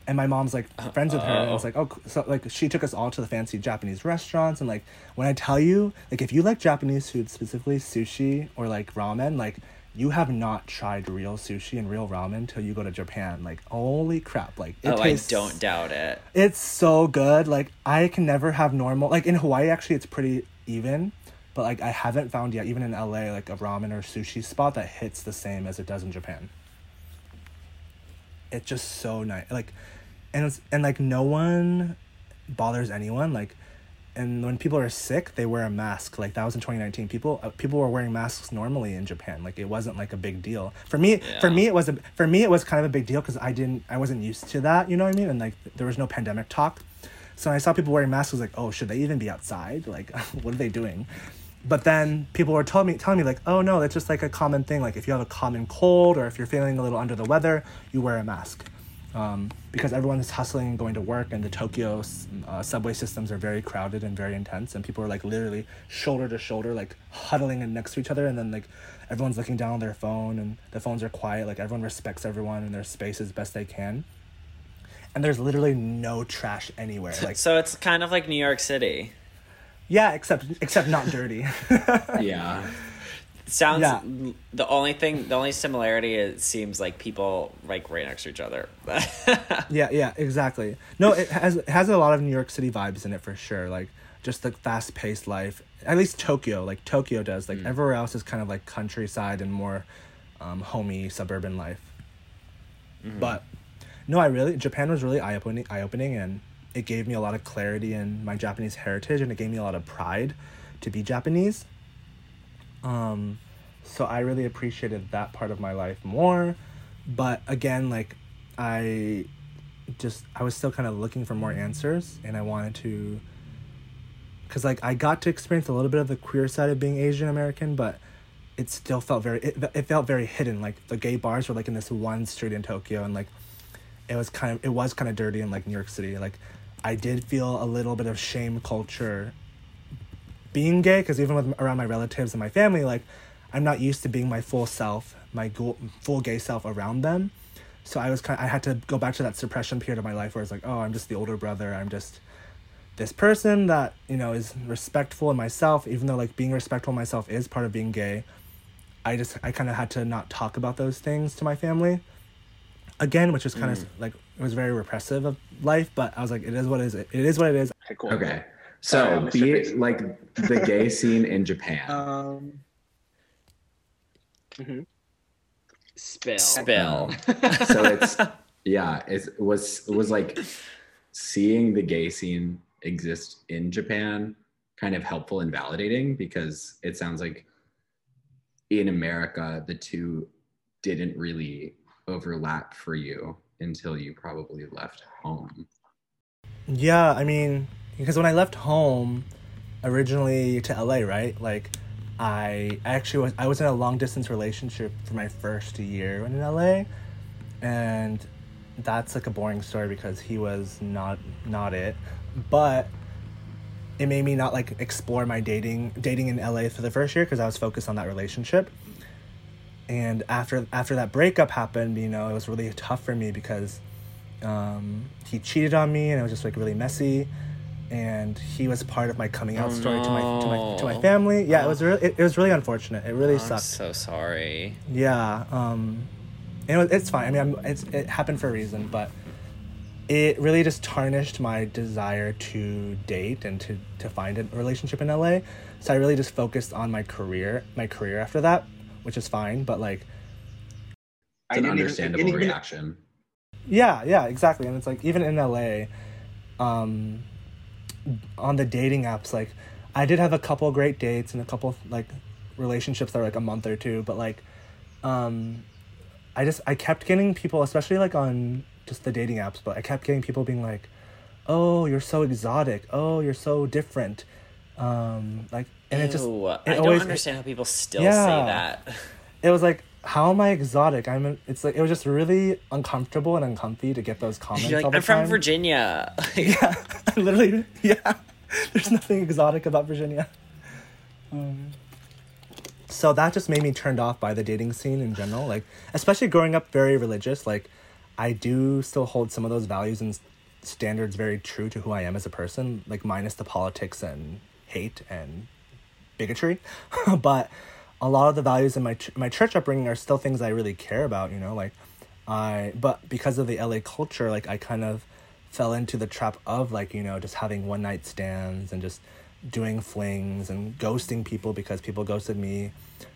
and my mom's like uh, friends with her and it's like oh so like she took us all to the fancy japanese restaurants and like when i tell you like if you like japanese food specifically sushi or like ramen like you have not tried real sushi and real ramen till you go to japan like holy crap like it oh, tastes I don't doubt it. it's so good like i can never have normal like in hawaii actually it's pretty even but like i haven't found yet even in la like a ramen or sushi spot that hits the same as it does in japan. It's just so nice like and it's and like no one bothers anyone like and when people are sick they wear a mask. Like that was in 2019 people uh, people were wearing masks normally in japan. Like it wasn't like a big deal. For me for me it was a for me it was kind of a big deal because i didn't i wasn't used to that you know what i mean? And like there was no pandemic talk. So when i saw people wearing masks I was like oh should they even be outside? Like what are they doing but then people were telling me telling me like oh no that's just like a common thing. Like if you have a common cold or if you're feeling a little under the weather you wear a mask. Um, because everyone is hustling and going to work and the tokyo uh, subway systems are very crowded and very intense and people are like literally shoulder to shoulder like huddling in next to each other and then like everyone's looking down on their phone and the phones are quiet like everyone respects everyone and their space as best they can. And there's literally no trash anywhere like So it's kind of like New York City. Yeah except except not dirty Yeah. Sounds Yeah. the only thing, the only similarity it seems like people like right next to each other. Yeah, yeah, exactly. No, it has it has a lot of New York City vibes in it for sure. Like just the fast paced life. At least Tokyo, like Tokyo does. Like everywhere else is kind of like countryside and more um, homey suburban life. But no, I really Japan was really eye opening, eye opening, and it gave me a lot of clarity in my Japanese heritage, and it gave me a lot of pride to be Japanese. Um, so I really appreciated that part of my life more. But again, like I just I was still kind of looking for more answers, and I wanted to. Cause like I got to experience a little bit of the queer side of being Asian American, but it still felt very it, it felt very hidden. Like the gay bars were like in this one street in Tokyo, and like it was kind of it was kind of dirty in like New York City. Like I did feel a little bit of shame culture being gay because even with around my relatives and my family, like I'm not used to being my full self, my go- full gay self around them. So I was kind of, I had to go back to that suppression period of my life where it's like, oh, I'm just the older brother. I'm just this person that you know is respectful in myself, even though like being respectful myself is part of being gay. I just I kind of had to not talk about those things to my family. Again, which was kind of like it was very repressive of life, but I was like, it is what it is. It is what it is. Okay, cool. Okay. So Uh, be it like the gay scene in Japan. Um. mhm. Spill. Spill. so it's yeah it was it was like seeing the gay scene exist in japan kind of helpful and validating because it sounds like in america the two didn't really overlap for you until you probably left home Yeah, I mean, because when I left home originally to LA, right? Like I actually was I was in a long distance relationship for my first year in LA and that's like a boring story because he was not not it. But it made me not like explore my dating dating in LA for the first year because I was focused on that relationship. And after after that breakup happened, you know, it was really tough for me because um, he cheated on me and it was just like really messy. And he was part of my coming out Oh, story to my to my to my family. Yeah it was really it, it was really unfortunate. It really I'm sucked. so sorry. yeah um and it was, it's fine. I mean I'm, it's it happened for a reason but it really just tarnished my desire to date and to to find a relationship in la so i really just focused on my career my career after that which is fine but like it's an didn't even- understandable even- reaction Yeah, yeah, exactly. And it's like even in LA, um, on the dating apps, like I did have a couple great dates and a couple like relationships that were like a month or two, but like, um, I just I kept getting people, especially like on just the dating apps, but I kept getting people being like, "Oh, you're so exotic. Oh, you're so different." Um, like, and it just it I don't always- understand how people still Yeah. say that. it was like how am i exotic i'm it's like it was just really uncomfortable and uncomfy to get those comments like, all the I'm from time. Virginia. yeah literally yeah there's nothing exotic about virginia um, so that just made me turned off by the dating scene in general like especially growing up very religious like i do still hold some of those values and standards very true to who i am as a person like minus the politics and hate and bigotry but a lot of the values in my my church upbringing are still things I really care about you know like I but because of the LA culture like I kind of fell into the trap of like you know just having one night stands and just doing flings and ghosting people because people ghosted me.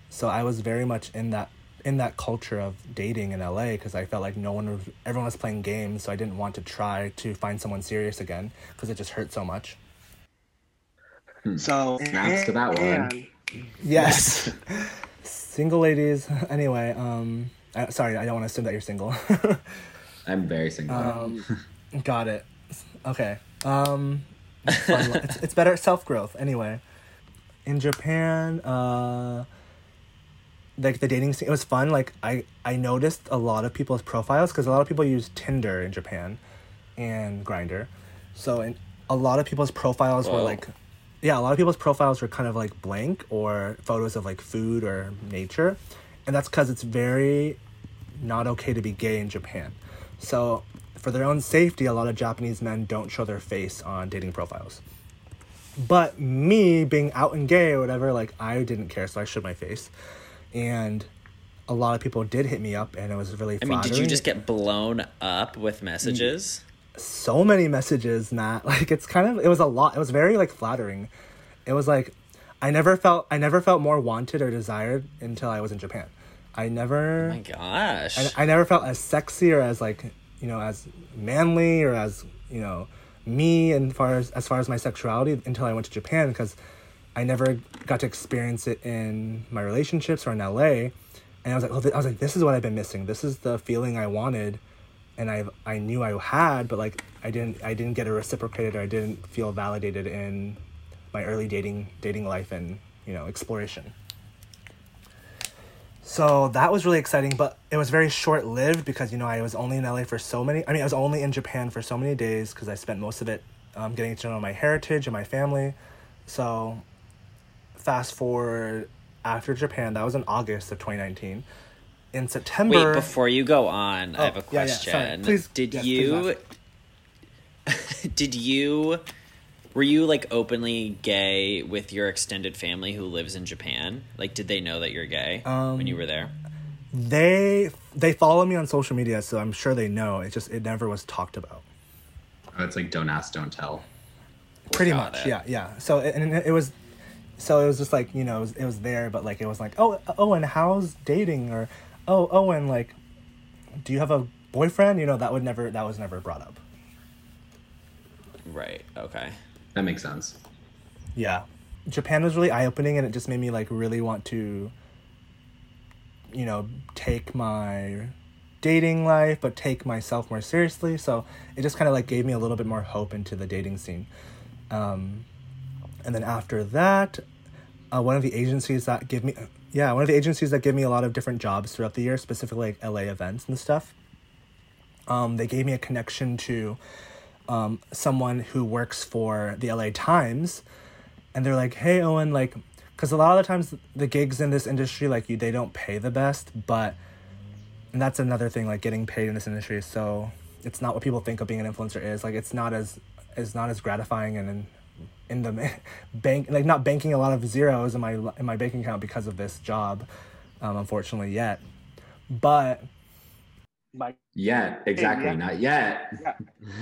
So I was very much in that in that culture of dating in LA because I felt like no one was everyone was playing games so I didn't want to try to find someone serious again because it just hurt so much So Snaps to that one. and- Yes. single ladies. Anyway, um, I, sorry, I don't want to assume that you're single. i'm very single um, got it. Okay. Um, it's, it's, it's better self growth. Anyway, in Japan, uh, like the dating scene, it was fun. Like I, I noticed a lot of people's profiles because a lot of people use Tinder in Japan, and Grindr. So in a lot of people's profiles were like yeah, a lot of people's profiles were kind of like blank or photos of like food or nature. And that's because it's very not okay to be gay in Japan. So, for their own safety, a lot of Japanese men don't show their face on dating profiles. But me being out and gay or whatever, like I didn't care, so I showed my face. And a lot of people did hit me up, and it was really I mean, did you just get blown up with messages? So many messages, Matt. Like it's kind of it was a lot. It was very like flattering. It was like I never felt I never felt more wanted or desired until I was in Japan. I never Oh my gosh. I, I never felt as sexy or as like you know as manly or as you know me and far as as far as my sexuality until I went to Japan because I never got to experience it in my relationships or in LA. And I was like, oh, th- I was like, this is what I've been missing. This is the feeling I wanted, and I I knew I had, but like I didn't I didn't get it reciprocated or I didn't feel validated in my early dating dating life and you know exploration. So that was really exciting, but it was very short lived because you know I was only in LA for so many. I mean, I was only in Japan for so many days because I spent most of it um, getting to know my heritage and my family. So, fast forward after Japan, that was in August of 2019. In September, Wait, before you go on, I have a Oh, yeah, yeah, question. Please- did yes, please you did you were you like openly gay with your extended family who lives in Japan? Like did they know that you're gay when Um, you were there? they they follow me on social media, so I'm sure they know. It just it never was talked about. Oh, it's like don't ask don't tell pretty Got much it. yeah yeah so it, and it was so it was just like you know it was, it was there but like it was like oh oh and how's dating or oh Owen, like, do you have a boyfriend? You know, that would never that was never brought up. Right. Okay. That makes sense. Yeah. Japan was really eye opening and it just made me like really want to you know, take my dating life but take myself more seriously. So it just kind of like gave me a little bit more hope into the dating scene. Um and then after that, uh, one of the agencies that gave me yeah, one of the agencies that give me a lot of different jobs throughout the year, specifically like LA events and stuff. Um, they gave me a connection to um, someone who works for the LA Times, and they're like, "Hey, Owen, like, because a lot of the times the gigs in this industry, like, you they don't pay the best, but and that's another thing, like, getting paid in this industry. So it's not what people think of being an influencer is. Like, it's not as it's not as gratifying and in, in the bank, like, not banking a lot of zeros in my in my bank account because of this job, um, unfortunately yet, but My Yet, exactly, yeah. not yet.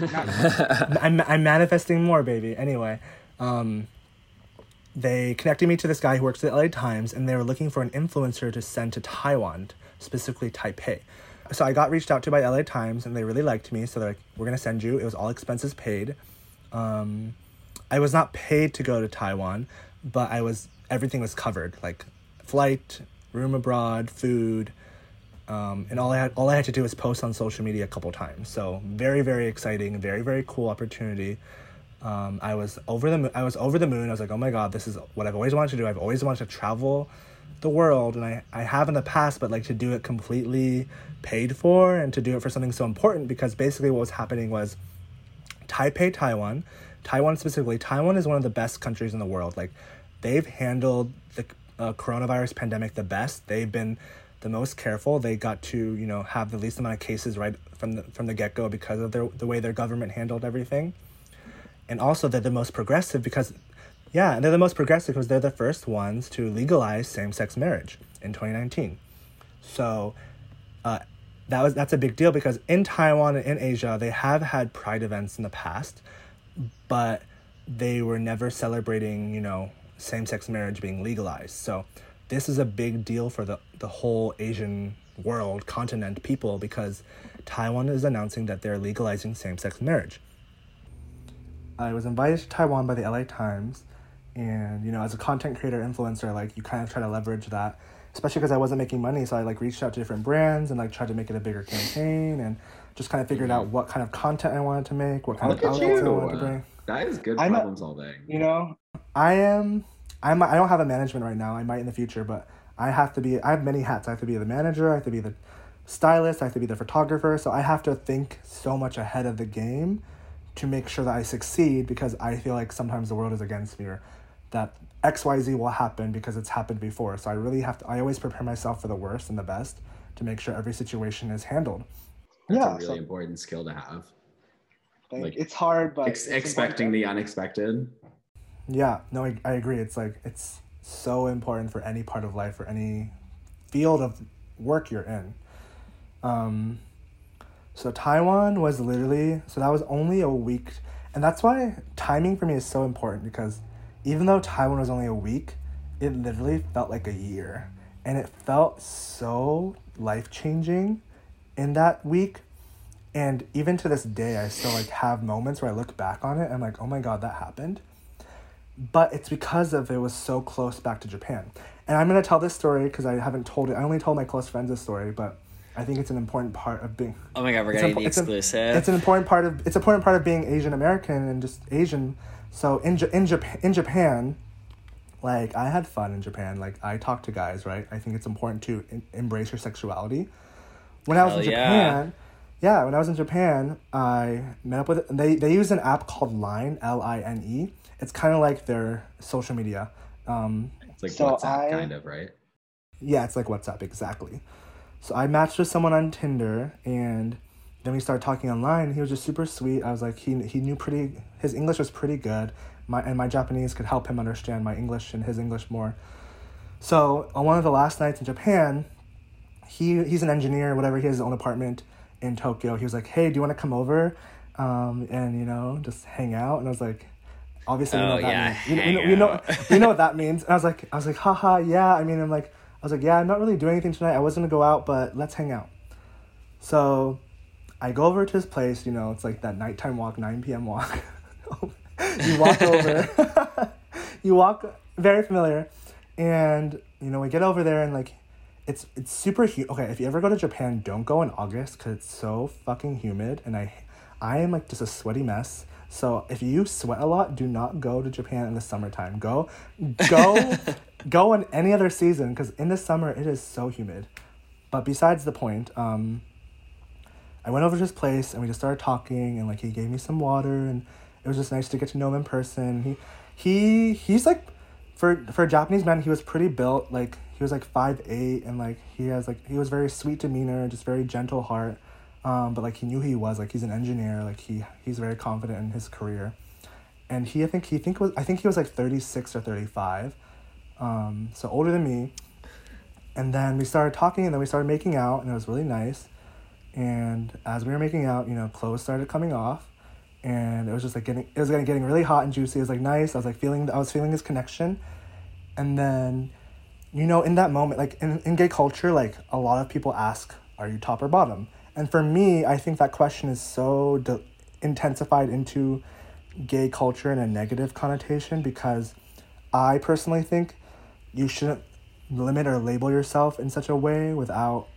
I'm, I'm manifesting more, baby. Anyway, um, they connected me to this guy who works at the LA Times, and they were looking for an influencer to send to Taiwan, specifically Taipei. So I got reached out to by LA Times, and they really liked me. So they're like, "We're gonna send you." It was all expenses paid. Um, I was not paid to go to Taiwan, but I was everything was covered, like flight, room abroad, food, um, and all I had all I had to do was post on social media a couple times. So very very exciting, very very cool opportunity. Um, I was over the moon. I was over the moon. I was like, oh my god, this is what I've always wanted to do. I've always wanted to travel the world, and I I have in the past, but like to do it completely paid for and to do it for something so important because basically what was happening was Taipei, Taiwan, Taiwan specifically, Taiwan is one of the best countries in the world. Like, they've handled the uh, coronavirus pandemic the best. They've been the most careful. They got to, you know, have the least amount of cases right from the from the get go because of their the way their government handled everything. And also, they're the most progressive because, yeah, they're the most progressive because they're the first ones to legalize same sex marriage in 2019. So, uh, that was that's a big deal because in Taiwan and in Asia they have had pride events in the past, but they were never celebrating you know same sex marriage being legalized. So this is a big deal for the the whole Asian world continent people because Taiwan is announcing that they're legalizing same sex marriage. I was invited to Taiwan by the LA Times, and you know, as a content creator influencer, like you kind of try to leverage that, especially because I wasn't making money. So I like reached out to different brands and like tried to make it a bigger campaign, and just kind of figured out mm-hmm. what kind of content I wanted to make, what kind Look of at outlets I wanted to bring. That is good I'm a- problem solving. you know, I am. I'm. I don't have a management right now. I might in the future, but I have to be. I have many hats. I have to be the manager. I have to be the stylist. I have to be the photographer. So I have to think so much ahead of the game to make sure that I succeed because I feel like sometimes the world is against me or that X Y Z will happen because it's happened before. So I really have to. I always prepare myself for the worst and the best to make sure every situation is handled. That's Yeah, a really so- important skill to have. like, Like, it's hard, but Ex- it's expecting important. the unexpected. Yeah, no, I, I agree. It's like it's so important for any part of life or any field of work you're in. Um, so Taiwan was literally so that was only a week, and that's why timing for me is so important because even though Taiwan was only a week, it literally felt like a year, and it felt so life changing in that week. And even to this day, I still like have moments where I look back on it and I'm like, oh my god, that happened but it's because of it was so close back to Japan. And I'm gonna tell this story because I haven't told it. I only told my close friends this story, but I think it's an important part of being. Oh my god, we're getting impo- the it's a- exclusive. It's an important part of it's an important part of being Asian American and just Asian. So in Ja- in Japan in Japan, like I had fun in Japan. Like I talked to guys, right? I think it's important to in- embrace your sexuality. When I was Hell in yeah. Japan, yeah, when I was in Japan, I met up with they they use an app called Line L I N E. It's kind of like their social media. Um, It's like So WhatsApp, I- kind of, right? yeah, it's like WhatsApp exactly. So I matched with someone on Tinder, and then we started talking online. He was just super sweet. I was like, he he knew pretty. His English was pretty good. My and my Japanese could help him understand my English and his English more. So on one of the last nights in Japan, he he's an engineer, whatever. He has his own apartment in Tokyo. He was like, "Hey, do you want to come over, um, and you know, just hang out?" And I was like, "Obviously, you know Oh, what that yeah, means. You, know- you know, you know what that means." And I was like, "I was like, haha, yeah." I mean, I'm like, I was like, yeah, I'm not really doing anything tonight. I was gonna go out, but let's hang out. So I go over to his place, you know, it's like that nighttime walk, 9 p.m. walk. you walk over, you walk, very familiar. And, you know, we get over there and like, it's it's super hu- okay if you ever go to japan don't go in august because it's so fucking humid and i i am like just a sweaty mess. So if you sweat a lot do not go to japan in the summertime. Go go go in any other season because in the summer it is so humid. But besides the point um i went over to his place and we just started talking and like he gave me some water and it was just nice to get to know him in person. He he he's like for for a Japanese man, he was pretty built. Like he was like five eight, and like he has like he was very sweet demeanor, just very gentle heart. Um, but like he knew he was. Like he's an engineer. Like he he's very confident in his career, and he I think he think was I think he was like thirty six or thirty five, um, so older than me. And then we started talking, and then we started making out, and it was really nice. And as we were making out, you know, clothes started coming off and it was just like getting it was getting, getting really hot and juicy. It was like nice. I was like feeling I was feeling this connection, and then, you know, in that moment, like in in gay culture, like a lot of people ask, "Are you top or bottom?" And for me, I think that question is so de- intensified into gay culture in a negative connotation because I personally think you shouldn't limit or label yourself in such a way without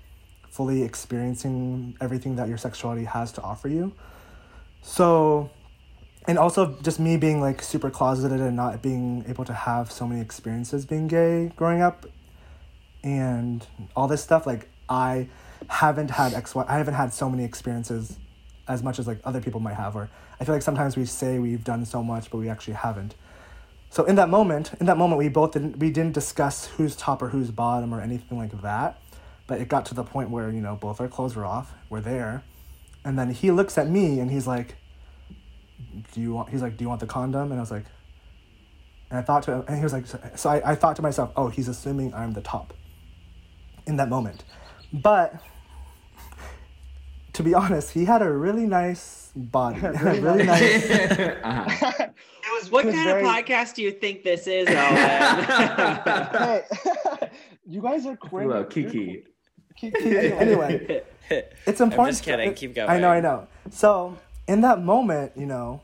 fully experiencing everything that your sexuality has to offer you. So, and also just me being like super closeted and not being able to have so many experiences being gay growing up and all this stuff, like I haven't had X, Y, I haven't had so many experiences as much as like other people might have, or I feel like sometimes we say we've done so much, but we actually haven't. So in that moment, in that moment, we both didn't, we didn't discuss who's top or who's bottom or anything like that. But it got to the point where, you know, both our clothes were off, we're there. And then he looks at me and he's like, do you want, he's like, do you want the condom? And I was like, and I thought to him, and he was like, so I, I thought to myself, oh, he's assuming I'm the top in that moment. But to be honest, he had a really nice body, really, really nice. uh-huh. it was What it was kind very- of podcast do you think this is, Owen? Hey, you guys are crazy. Hello, Kiki. Kiki. anyway, it's important. I'm just kidding. it- Keep going. I know, I know. So in that moment, you know,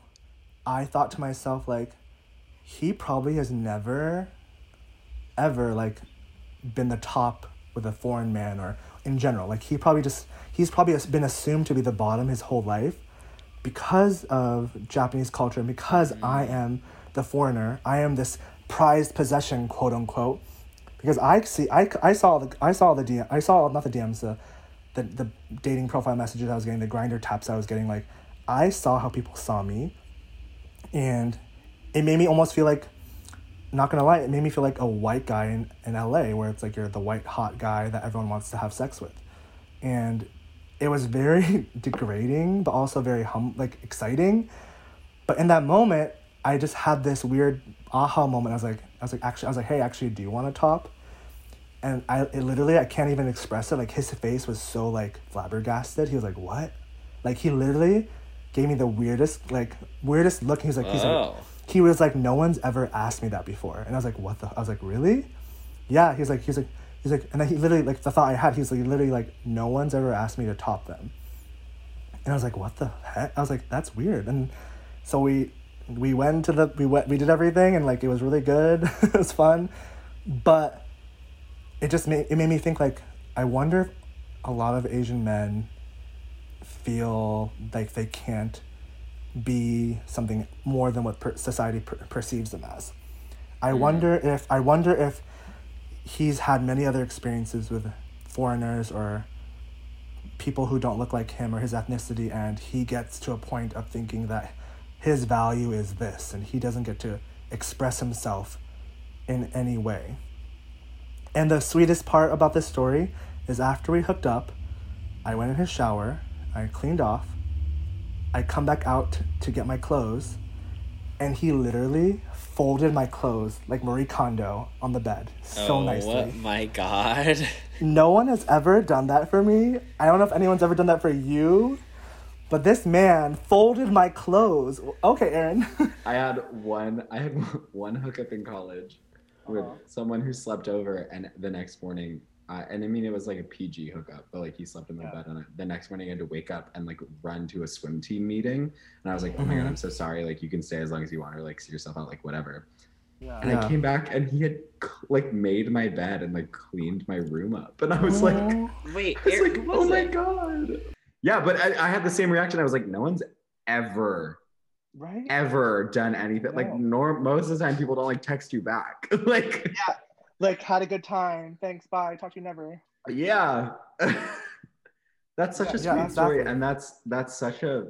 I thought to myself like, he probably has never, ever like, been the top with a foreign man or in general. Like he probably just he's probably been assumed to be the bottom his whole life because of Japanese culture and because mm-hmm. I am the foreigner. I am this prized possession, quote unquote. Because I see, I, I saw the, I saw the DM, I saw not the DMs, the, the, the dating profile messages I was getting, the Grindr taps I was getting. Like, I saw how people saw me, and it made me almost feel like, not gonna lie, it made me feel like a white guy in, in LA, where it's like you're the white hot guy that everyone wants to have sex with, and it was very degrading, but also very hum like exciting. But in that moment, I just had this weird aha moment. I was like, I was like, actually, I was like, hey, actually, do you want a top? And I it literally, I can't even express it. Like his face was so like flabbergasted. He was like, what? Like he literally gave me the weirdest, like weirdest look. He was like, he's like, Oh. he was like, no one's ever asked me that before. And I was like, what the? I was like, really? Yeah. He's like, he's like, he's like, and then he literally like the thought I had. He's like, literally like, no one's ever asked me to top them. And I was like, what the heck? I was like, that's weird. And so we we went to the we went we did everything and like it was really good. it was fun, but it just made it made me think like I wonder if a lot of Asian men feel like they can't be something more than what per- society per- perceives them as. I hmm. wonder if I wonder if he's had many other experiences with foreigners or people who don't look like him or his ethnicity and he gets to a point of thinking that his value is this and he doesn't get to express himself in any way. And the sweetest part about this story is after we hooked up, I went in his shower, I cleaned off, I come back out to get my clothes, and he literally folded my clothes like Marie Kondo on the bed so oh, nicely. Oh my god. No one has ever done that for me. I don't know if anyone's ever done that for you, but this man folded my clothes. Okay, Aaron. I had one. I had one hookup in college with Uh-huh. someone who slept over, and the next morning, uh, and I mean it was like a PG hookup, but like he slept in my Yeah. bed, and I- the next morning I had to wake up and like run to a swim team meeting, and I was like, oh my god. I'm so sorry. Like you can stay as long as you want, or like see yourself out, like whatever. Yeah. And Yeah. I came back, and he had like made my bed and like cleaned my room up, and I was like. Wait, It's Eric, like, who oh was my god. Yeah, but I, I had the same reaction. I was like, no one's ever, Right? ever done anything. Like, norm most of the time, people don't like text you back. like, Like, had a good time. Thanks. Bye. Talk to you never. yeah, that's such a sweet Yeah, story, exactly. and that's that's such a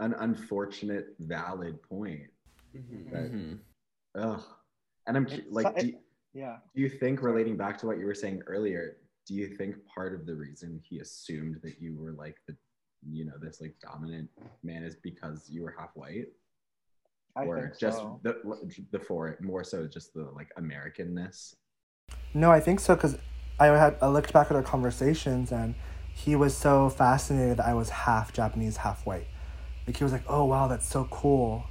an unfortunate, valid point. Mhm. That- Mhm. Ugh. And I'm It's like, so- do, Yeah. do you think relating back to what you were saying earlier? Do you think part of the reason he assumed that you were like the, you know, this like dominant man is because you were half white? I or think just so. the the for more so just the like Americanness. No, I think so because I had I looked back at our conversations and he was so fascinated that I was half Japanese, half white. Like he was like, "Oh wow, that's so cool,"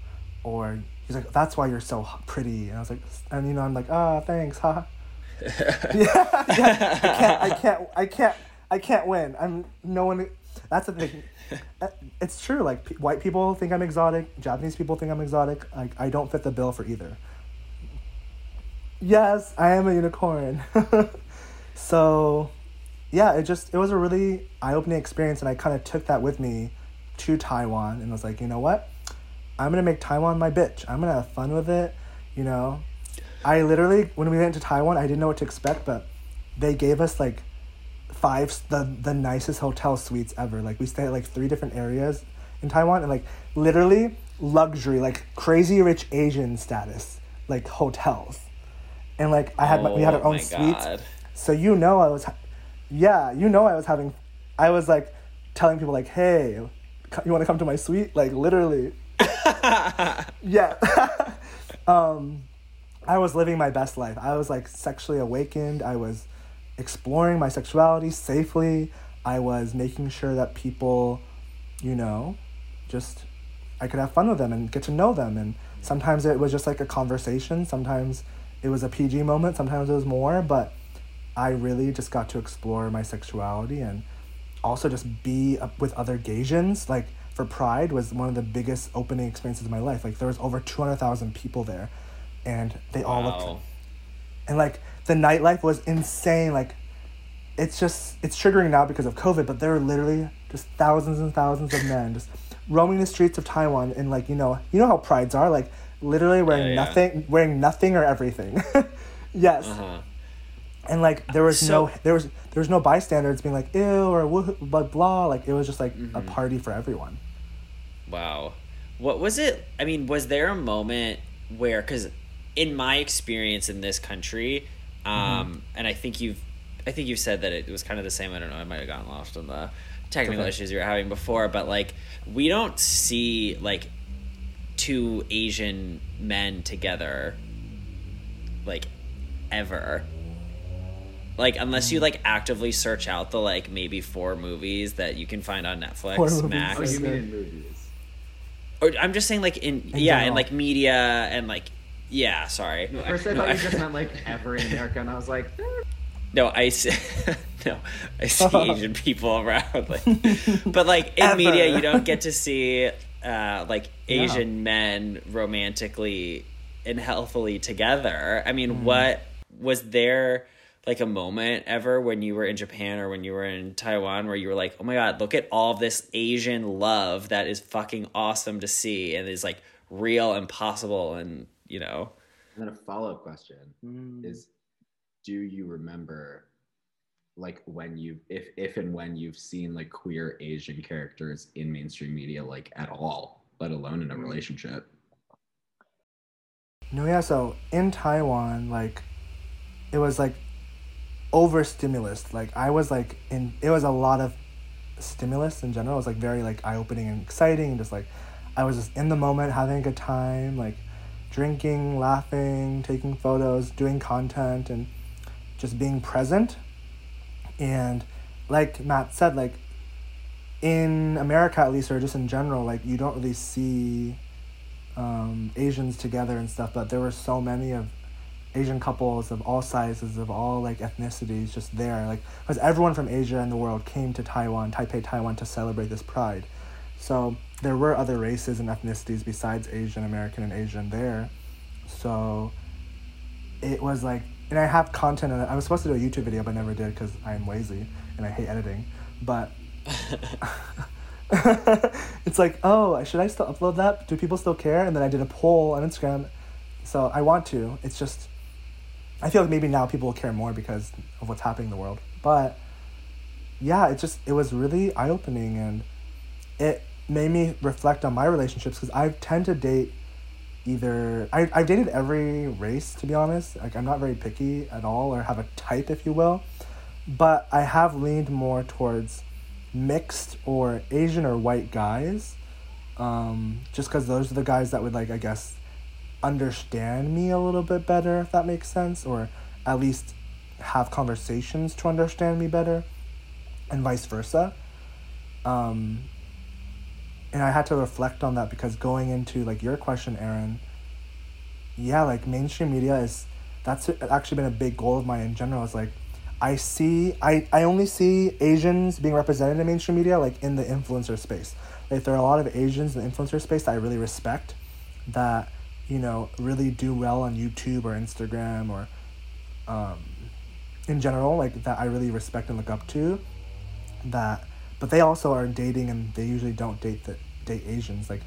or he's like, "That's why you're so pretty." And I was like, and you know, I'm like, "Ah, thanks, huh?" yeah, yeah. I can't, I can't, I can't, I can't win. I'm no one. That's the thing. Uh, It's true. Like p- white people think I'm exotic. Japanese people think I'm exotic. Like I don't fit the bill for either. Yes, I am a unicorn. so, yeah, it just it was a really eye-opening experience, and I kind of took that with me to Taiwan, and was like, you know what, I'm gonna make Taiwan my bitch. I'm gonna have fun with it. You know, I literally when we went to Taiwan, I didn't know what to expect, but they gave us like five the the nicest hotel suites ever. Like we stayed at like three different areas in Taiwan, and like literally luxury, like crazy rich Asian status, like hotels. And like I had, my, we had our Oh own suites, God. so you know I was, ha- yeah, you know I was having, I was like telling people like, hey, you want to come to my suite? Like literally, yeah. um, I was living my best life. I was like sexually awakened. I was exploring my sexuality safely. I was making sure that people, you know, just I could have fun with them and get to know them. And sometimes it was just like a conversation. Sometimes it was a PG moment. Sometimes it was more. But I really just got to explore my sexuality and also just be up with other Gaysians. Like for Pride was one of the biggest opening experiences of my life. Like there was over two hundred thousand people there, and they all looked and like the nightlife was insane like it's just it's triggering now because of covid but there were literally just thousands and thousands of men just roaming the streets of taiwan and like you know you know how prides are like literally wearing Yeah, yeah. nothing wearing nothing or everything yes Uh-huh. and like there was So- no there was there was no bystanders being like ew or blah blah like it was just like a Mm-hmm. party for everyone Wow. What was it? I mean, was there a moment where, because in my experience in this country, um, and I think you've, I think you've said that it was kind of the same. I don't know. I might have gotten lost in the technical Okay. issues you were having before, but like we don't see like two Asian men together, like ever. Like unless you like actively search out the like maybe four movies that you can find on Netflix, Four movies. Max, Oh, you mean in movies? or I'm just saying like in, yeah, general. in like media and like yeah, sorry. At first, I No, thought I- you just meant like ever in America, and I was like, No, I see. no, I see Asian people around. Like, but like in media, you don't get to see uh, like Yeah. Asian men romantically and healthily together. I Mm. mean, what was there like a moment ever when you were in Japan or when you were in Taiwan where you were like, oh my god, look at all of this Asian love that is fucking awesome to see and is like real and possible and you know. and then a follow up question Mm. is, do you remember, like when you, if if and when you've seen like queer Asian characters in mainstream media, like at all, let alone in a relationship? No, yeah. So in Taiwan, like, it was like overstimulus. Like I was like in. It was a lot of stimulus in general. It was like very like eye opening and exciting. And just like I was just in the moment, having a good time, like drinking, laughing, taking photos, doing content, and just being present. And like Matt said, like in America at least, or just in general, like you don't really see um, Asians together and stuff, but there were so many of Asian couples of all sizes, of all like ethnicities, just there. Like, because everyone from Asia and the world came to Taiwan, Taipei, Taiwan, to celebrate this Pride. So there were other races and ethnicities besides Asian American and Asian there. So it was like, and I have content. On it. I was supposed to do a YouTube video, but never did because I'm lazy and I hate editing. But it's like, oh, should I still upload that? Do people still care? And then I did a poll on Instagram. So I want to. It's just, I feel like maybe now people will care more because of what's happening in the world. But yeah, it just, it was really eye opening and it made me reflect on my relationships because I tend to date either, I, I've dated every race to be honest. Like I'm not very picky at all or have a type, if you will. But I have leaned more towards mixed or Asian or white guys, um, just because those are the guys that would like I guess understand me a little bit better, if that makes sense, or at least have conversations to understand me better, and vice versa. Um, and I had to reflect on that because going into like your question, Aaron. Yeah, like mainstream media is that's actually been a big goal of mine in general. Is like I see I, I only see Asians being represented in mainstream media like in the influencer space. Like there are a lot of Asians in the influencer space that I really respect that, you know, really do well on YouTube or Instagram or um, in general, like that I really respect and look up to. That but they also are dating and they usually don't date the date Asians. Like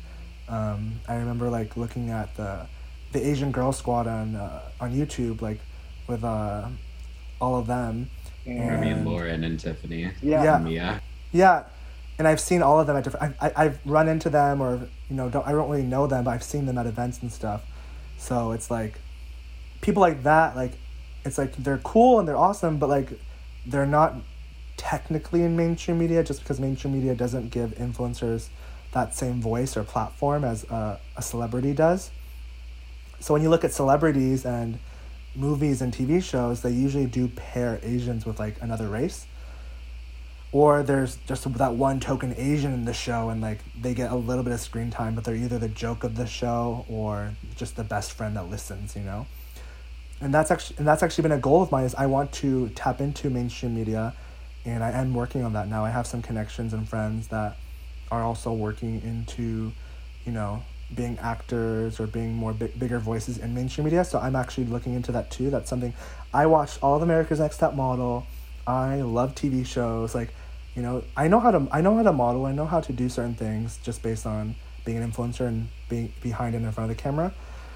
um, I remember like looking at the the Asian Girl Squad on uh, on YouTube like with uh all of them. I mean, And- Lauren and Tiffany. Yeah. Yeah. And Mia. Yeah, and I've seen all of them at different. I, I I've run into them, or you know, don't I don't really know them, but I've seen them at events and stuff. So it's like, people like that, like, it's like they're cool and they're awesome, but like, they're not technically in mainstream media just because mainstream media doesn't give influencers that same voice or platform as a, a celebrity does. So when you look at celebrities and movies and TV shows, they usually do pair Asians with like another race or there's just that one token Asian in the show and like they get a little bit of screen time, but they're either the joke of the show or just the best friend that listens, you know. And that's actually and that's actually been a goal of mine is I want to tap into mainstream media, and I am working on that now. I have some connections and friends that are also working into, you know, being actors or being more big, bigger voices in mainstream media. So I'm actually looking into that too. That's something I watched all of America's Next Top Model. I love TV shows. Like, you know, I know how to I know how to model. I know how to do certain things just based on being an influencer and being behind and in front of the camera.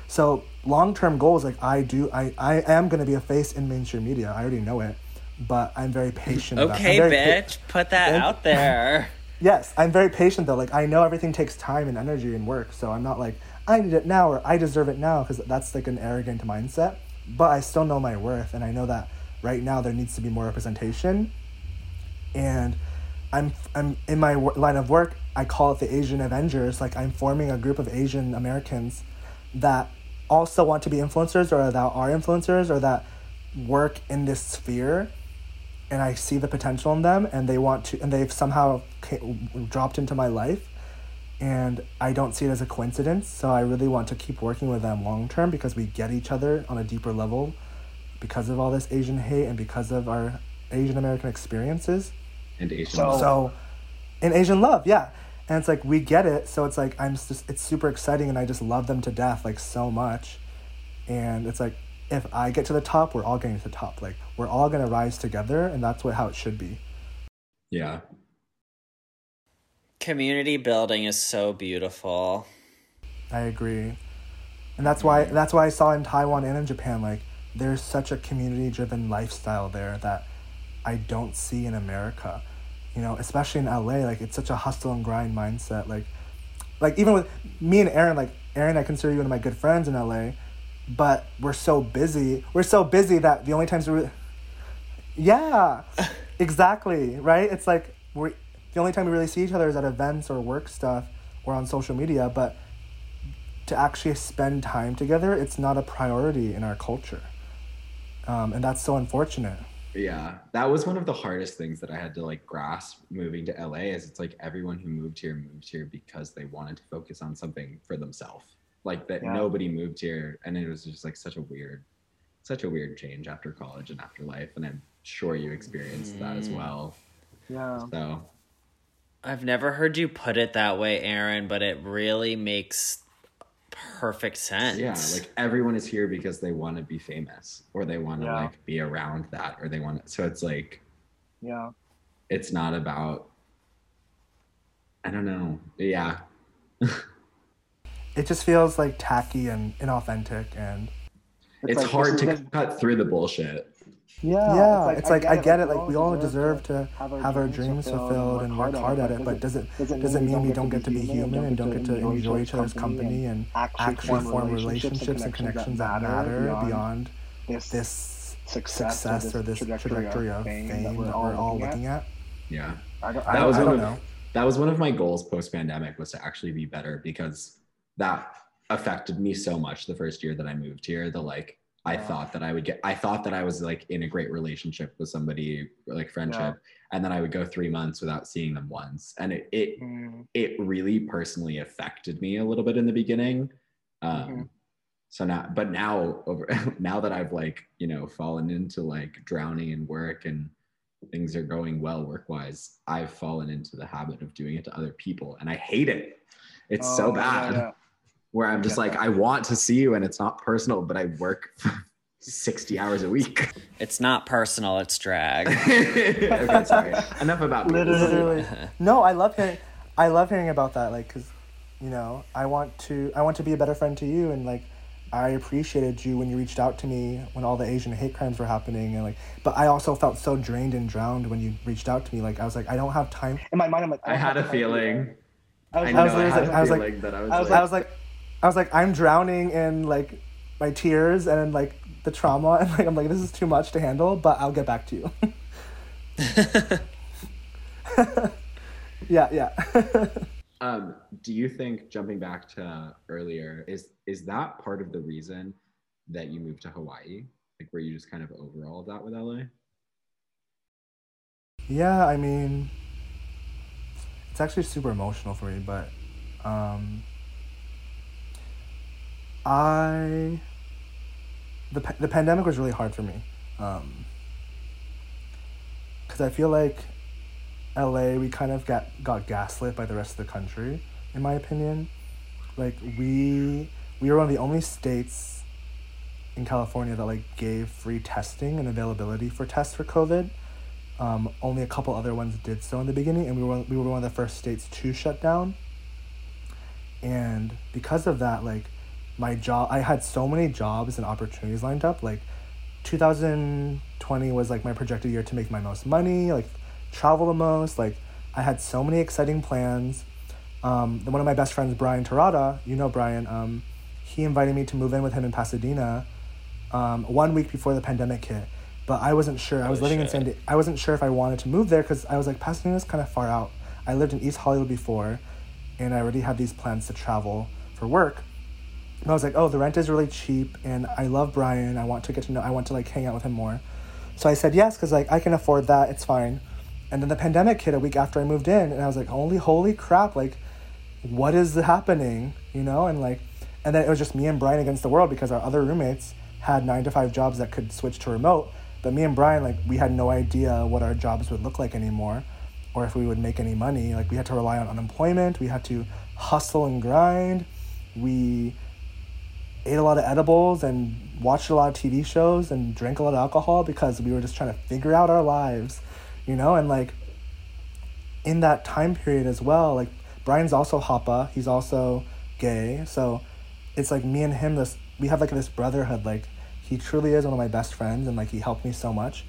So long term goals, like I do, I, I am gonna be a face in mainstream media. I already know it, but I'm very patient. about- I'm Okay, very pa- bitch, put that Thank- out there. Yes, I'm very patient though. Like I know everything takes time and energy and work, so I'm not like I need it now or I deserve it now because that's like an arrogant mindset. But I still know my worth, and I know that right now there needs to be more representation. And I'm I'm in my line of work. I call it the Asian Avengers. Like I'm forming a group of Asian Americans that also want to be influencers or that are influencers or that work in this sphere and I see the potential in them, and they want to, and they've somehow ca- dropped into my life, and I don't see it as a coincidence. So I really want to keep working with them long term because we get each other on a deeper level, because of all this Asian hate and because of our Asian American experiences. And Asian. So- So, in Asian love, yeah. And it's like we get it, so it's like I'm just it's super exciting, and I just love them to death, like so much. And it's like if I get to the top, we're all getting to the top. Like we're all gonna rise together, and that's what how it should be. yeah. Community building is so beautiful. I agree, and that's why that's why I saw in Taiwan and in Japan like there's such a community driven lifestyle there that I don't see in America. You know, especially in LA, like it's such a hustle and grind mindset. Like, like even with me and Aaron, like Aaron, I consider you one of my good friends in LA, but we're so busy. We're so busy that the only times we, yeah, exactly right. It's like we the only time we really see each other is at events or work stuff or on social media, but to actually spend time together, it's not a priority in our culture. Um, and that's so unfortunate. Yeah, that was one of the hardest things that I had to like grasp moving to LA is it's like everyone who moved here moved here because they wanted to focus on something for themselves. Like that Yeah. nobody moved here and it was just like such a weird such a weird change after college and after life, and I'm sure you experienced that as mm. well. Yeah. So I've never heard you put it that way, Aaron, but it really makes perfect sense. yeah, like everyone is here because they want to be famous or they want to Yeah. like be around that or they want. So it's like Yeah. it's not about. I don't know. Yeah, It just feels like tacky and inauthentic and it's, like, hard to is cut through the bullshit. Yeah. yeah, it's like, I get it. we Like we all deserve to have our dreams fulfilled and work hard at it, but does it does it mean we don't get to be human and don't get to enjoy each other's company and actually form relationships and connections that matter beyond this, this success, success or this trajectory of fame that we're all looking at? Yeah. I don't, That was one of know. that was one of my goals post pandemic was to actually be better because that affected me so much the first year that I moved here. The like I thought that I would get I thought that I was like in a great relationship with somebody like friendship and then I would go 3 months without seeing them once and it it Mm, it really personally affected me a little bit in the beginning. Um Mhm. so now but now over now that I've like, you know, fallen into like drowning in work and things are going well work wise, I've fallen into the habit of doing it to other people and I hate it. It's oh, so yeah, bad yeah. Where I'm just get like, I want to see you and it's not personal, but I work 60 hours a week. It's not personal, it's drag. okay, sorry. Enough about me. Literally. Literally. No, I love hearing I love hearing about that like cuz you know, I want to I want to be a better friend to you and like I appreciated you when you reached out to me when all the Asian hate crimes were happening and like but I also felt so drained and drowned when you reached out to me like I was like I don't have time In my mind, I'm like, I had a feeling. I was I like. I, was literally had like- was like- feeling that I was like, I was like, I was like, I'm drowning in like my tears and like the trauma, and like I'm like, this is too much to handle, but I'll get back to you. yeah, yeah. um, do you think jumping back to earlier is is that part of the reason that you moved to Hawaii? Like, were you just kind of over all of that with LA? yeah, I mean, it's actually super emotional for me, but um, I the the pandemic was really hard for me. Um, because I feel like LA, we kind of got got gaslit by the rest of the country, in my opinion. Like we we were one of the only states in California that like gave free testing and availability for tests for COVID. Um, only a couple other ones did so in the beginning, and we were we were one of the first states to shut down. And because of that, like my job, I had so many jobs and opportunities lined up. Like 2020 was like my projected year to make my most money, like travel the most. Like I had so many exciting plans. Um, one of my best friends, Brian Tarada, you know Brian, um, he invited me to move in with him in Pasadena um, one week before the pandemic hit. But I wasn't sure. I was Holy living in shit. San. Di- I wasn't sure if I wanted to move there because I was like Pasadena's kind of far out. I lived in East Hollywood before, and I already had these plans to travel for work. And I was like, oh, the rent is really cheap, and I love Brian. I want to get to know. I want to like hang out with him more. So I said yes because like I can afford that. It's fine. And then the pandemic hit a week after I moved in, and I was like, holy holy crap! Like, what is happening? You know, and like, and then it was just me and Brian against the world because our other roommates had nine to five jobs that could switch to remote. But me and Brian, like, we had no idea what our jobs would look like anymore, or if we would make any money. Like, we had to rely on unemployment. We had to hustle and grind. We ate a lot of edibles and watched a lot of TV shows and drank a lot of alcohol because we were just trying to figure out our lives, you know? And like in that time period as well, like Brian's also Hapa, he's also gay. So it's like me and him this we have like this brotherhood like he truly is one of my best friends and like he helped me so much.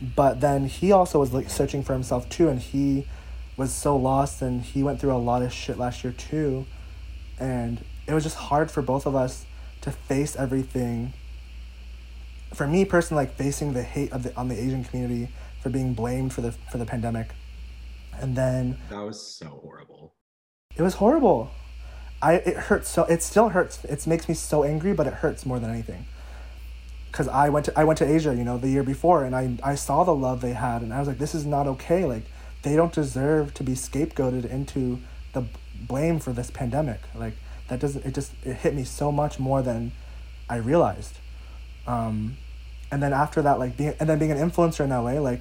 But then he also was like searching for himself too and he was so lost and he went through a lot of shit last year too. And it was just hard for both of us to face everything. For me personally, like facing the hate of the on the Asian community for being blamed for the for the pandemic, and then That was so horrible. it was horrible. I it hurts so it still hurts. It makes me so angry, but it hurts more than anything. Cause I went to I went to Asia, you know, the year before, and I I saw the love they had, and I was like, this is not okay. Like they don't deserve to be scapegoated into the blame for this pandemic. Like that doesn't it just it hit me so much more than I realized. Um, and then after that like being and then being an influencer in LA like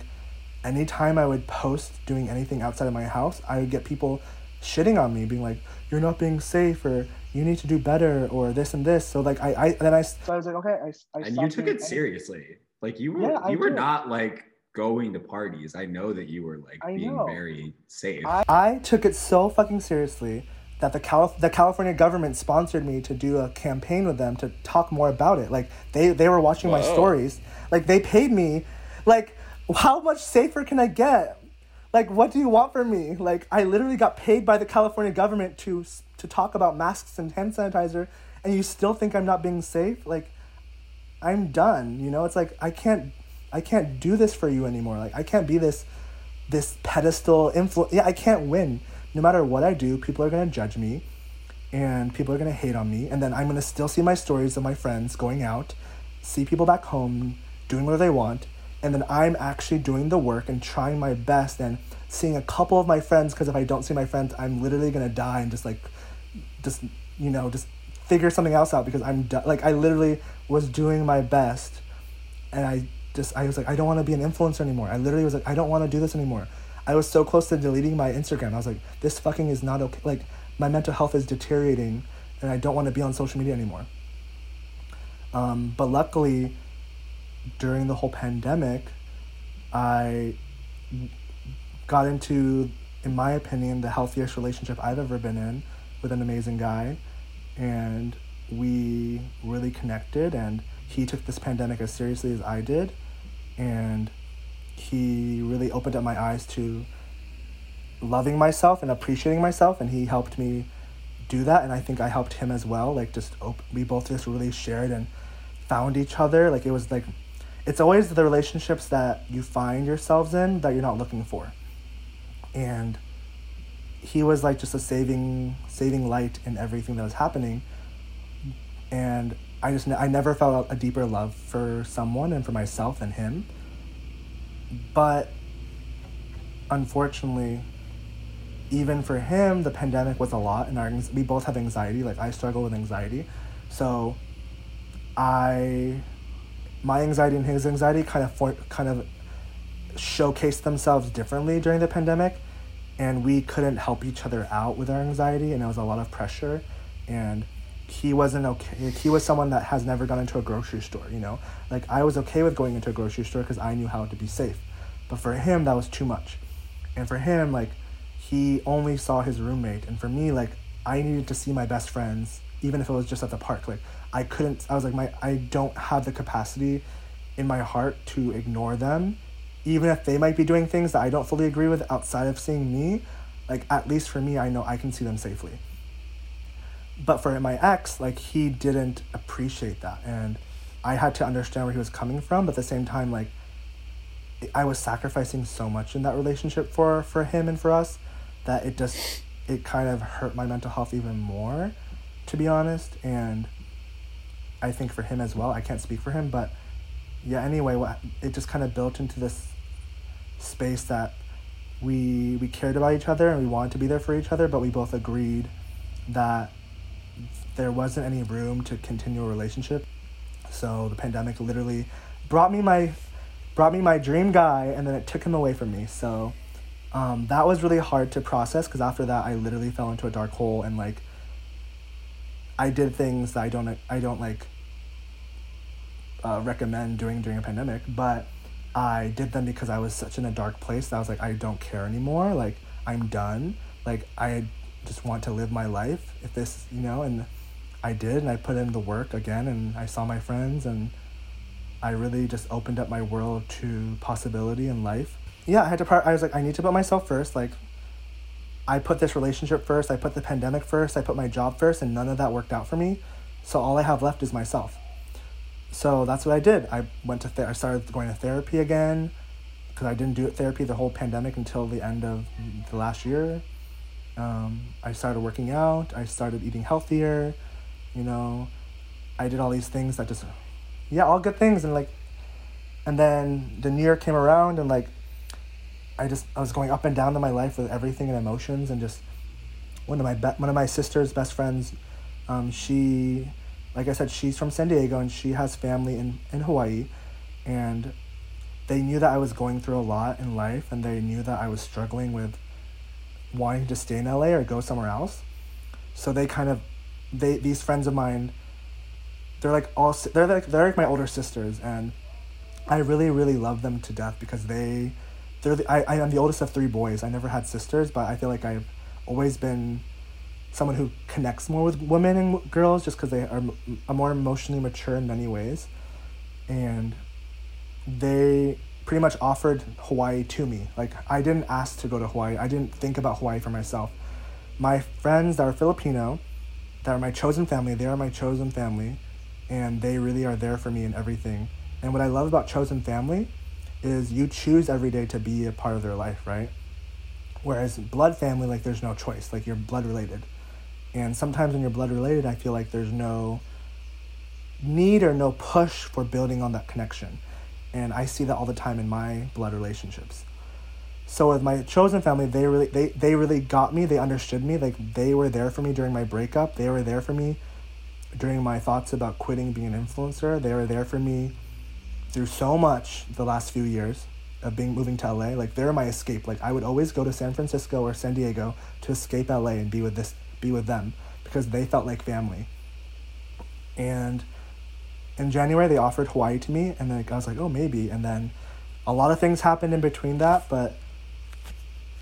anytime I would post doing anything outside of my house, I would get people shitting on me, being like, "You're not being safe," or "You need to do better," or this and this. So like I, I then I So I was like, okay, I, I and you took it anything. seriously. Like you were Yeah, I you were did. not like going to parties. I know that you were like I being know. very safe. I- I took it so fucking seriously that the Calif- the California government sponsored me to do a campaign with them to talk more about it. Like they they were watching my stories. Like they paid me. Like how much safer can I get? Like what do you want from me? Like I literally got paid by the California government to to talk about masks and hand sanitizer and you still think I'm not being safe? Like I'm done, you know? It's like I can't I can't do this for you anymore. Like I can't be this this pedestal influence. Yeah, I can't win. No matter what I do, people are gonna judge me, and people are gonna hate on me, and then I'm gonna still see my stories of my friends going out, see people back home doing what they want, and then I'm actually doing the work and trying my best and seeing a couple of my friends. Because if I don't see my friends, I'm literally gonna die and just like, just you know, just figure something else out because I'm do- like I literally was doing my best and I just I was like I don't want to be an influencer anymore. I literally was like I don't want to do this anymore. I was so close to deleting my Instagram. I was like this fucking is not okay. Like my mental health is deteriorating and I don't want to be on social media anymore. Um, but luckily during the whole pandemic I got into in my opinion the healthiest relationship I've ever been in with an amazing guy and we really connected and he took this pandemic as seriously as I did and he really opened up my eyes to loving myself and appreciating myself and he helped me do that and I think I helped him as well like just op- we both just really shared and found each other. Like it was like it's always the relationships that you find yourselves in that you're not looking for. And he was like just a saving saving light in everything that was happening. And i just i never felt a deeper love for someone and for myself than him but unfortunately even for him the pandemic was a lot and our, we both have anxiety like i struggle with anxiety. So i my anxiety and his anxiety kind of for, kind of showcased themselves differently during the pandemic and we couldn't help each other out with our anxiety and it was a lot of pressure. And he wasn't okay he was someone that has never gone into a grocery store you know? Like i was okay with going into a grocery store because i knew how to be safe. But for him that was too much. And for him like he only saw his roommate. And for me like i needed to see my best friends even if it was just at the park. Like i couldn't i was like my i don't have the capacity in my heart to ignore them. Even if they might be doing things that i don't fully agree with outside of seeing me like at least for me i know i can see them safely but for my ex like he didn't appreciate that. And i had to understand where he was coming from but at the same time like i was sacrificing so much in that relationship for for him and for us that it just it kind of hurt my mental health even more to be honest. And i think for him as well. I can't speak for him but yeah anyway what it just kind of built into this space that we we cared about each other and we wanted to be there for each other but we both agreed that there wasn't any room to continue a relationship. So the pandemic literally brought me my brought me my dream guy and then it took him away from me. So um, that was really hard to process because after that i literally fell into a dark hole and like i did things that i don't i don't like uh, recommend doing during a pandemic. But i did them because i was such in a dark place that i was like i don't care anymore. Like i'm done. Like i just want to live my life. If this you know and i did and i put in the work again and i saw my friends and i really just opened up my world to possibility in life. Yeah i had to part i was like i need to put myself first like i put this relationship first i put the pandemic first i put my job first and none of that worked out for me so all i have left is myself. So that's what i did. I went to ther- i started going to therapy again because i didn't do therapy the whole pandemic until the end of the last year. Um, i started working out i started eating healthier you know? I did all these things that just yeah all good things. And like and then the new year came around and like i just i was going up and down in my life with everything and emotions and just one of my be- one of my sister's best friends um, she like i said she's from san diego and she has family in, in hawaii. And they knew that I was going through a lot in life, and they knew that I was struggling with wanting to stay in LA or go somewhere else. So they kind of, they these friends of mine, they're like all they're like they're like my older sisters, and I really really love them to death because they, they're the, I I am the oldest of three boys. I never had sisters, but I feel like I've always been someone who connects more with women and girls just because they are, are more emotionally mature in many ways, and they pretty much offered Hawaii to me. Like I didn't ask to go to Hawaii. I didn't think about Hawaii for myself. My friends that are Filipino, that are my chosen family, they are my chosen family, and they really are there for me in everything. And what I love about chosen family is you choose every day to be a part of their life, right? Whereas blood family, like there's no choice, like you're blood related. And sometimes when you're blood related, I feel like there's no need or no push for building on that connection. And I see that all the time in my blood relationships. So with my chosen family, they really they, they really got me, they understood me, like they were there for me during my breakup, they were there for me during my thoughts about quitting being an influencer, they were there for me through so much the last few years of being moving to LA. Like they're my escape. Like I would always go to San Francisco or San Diego to escape LA and be with this be with them because they felt like family. And in January they offered Hawaii to me and then I was like, "Oh, maybe." And then a lot of things happened in between that, but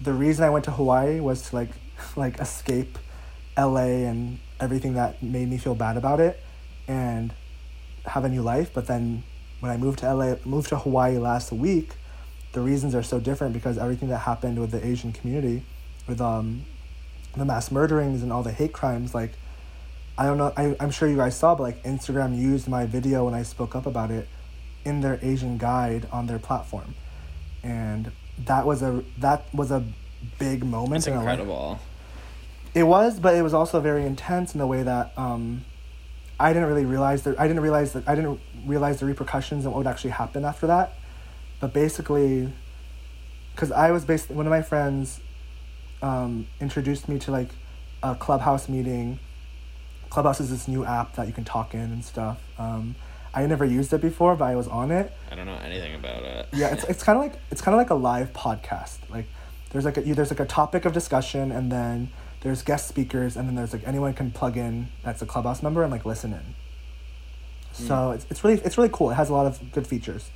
the reason I went to Hawaii was to like like escape LA and everything that made me feel bad about it and have a new life. But then when I moved to LA, moved to Hawaii last week, the reasons are so different because everything that happened with the Asian community, with um, the mass murderings and all the hate crimes, like I don't know, I, I'm sure you guys saw, but like Instagram used my video when I spoke up about it in their Asian guide on their platform. And that was a that was a big moment It's in incredible. It was, but it was also very intense in the way that um, I didn't really realize that I didn't realize that I didn't realize the repercussions and what would actually happen after that. But basically, because I was basically one of my friends um, introduced me to like a clubhouse meeting. Clubhouse is this new app that you can talk in and stuff. Um, I never used it before, but I was on it. I don't know anything about it. yeah it's, it's kind of like it's kind of like a live podcast. Like there's like a you- there's like a topic of discussion and then there's guest speakers and then there's like anyone can plug in that's a clubhouse member and like listen in. So hmm. it's, it's really it's really cool. It has a lot of good features.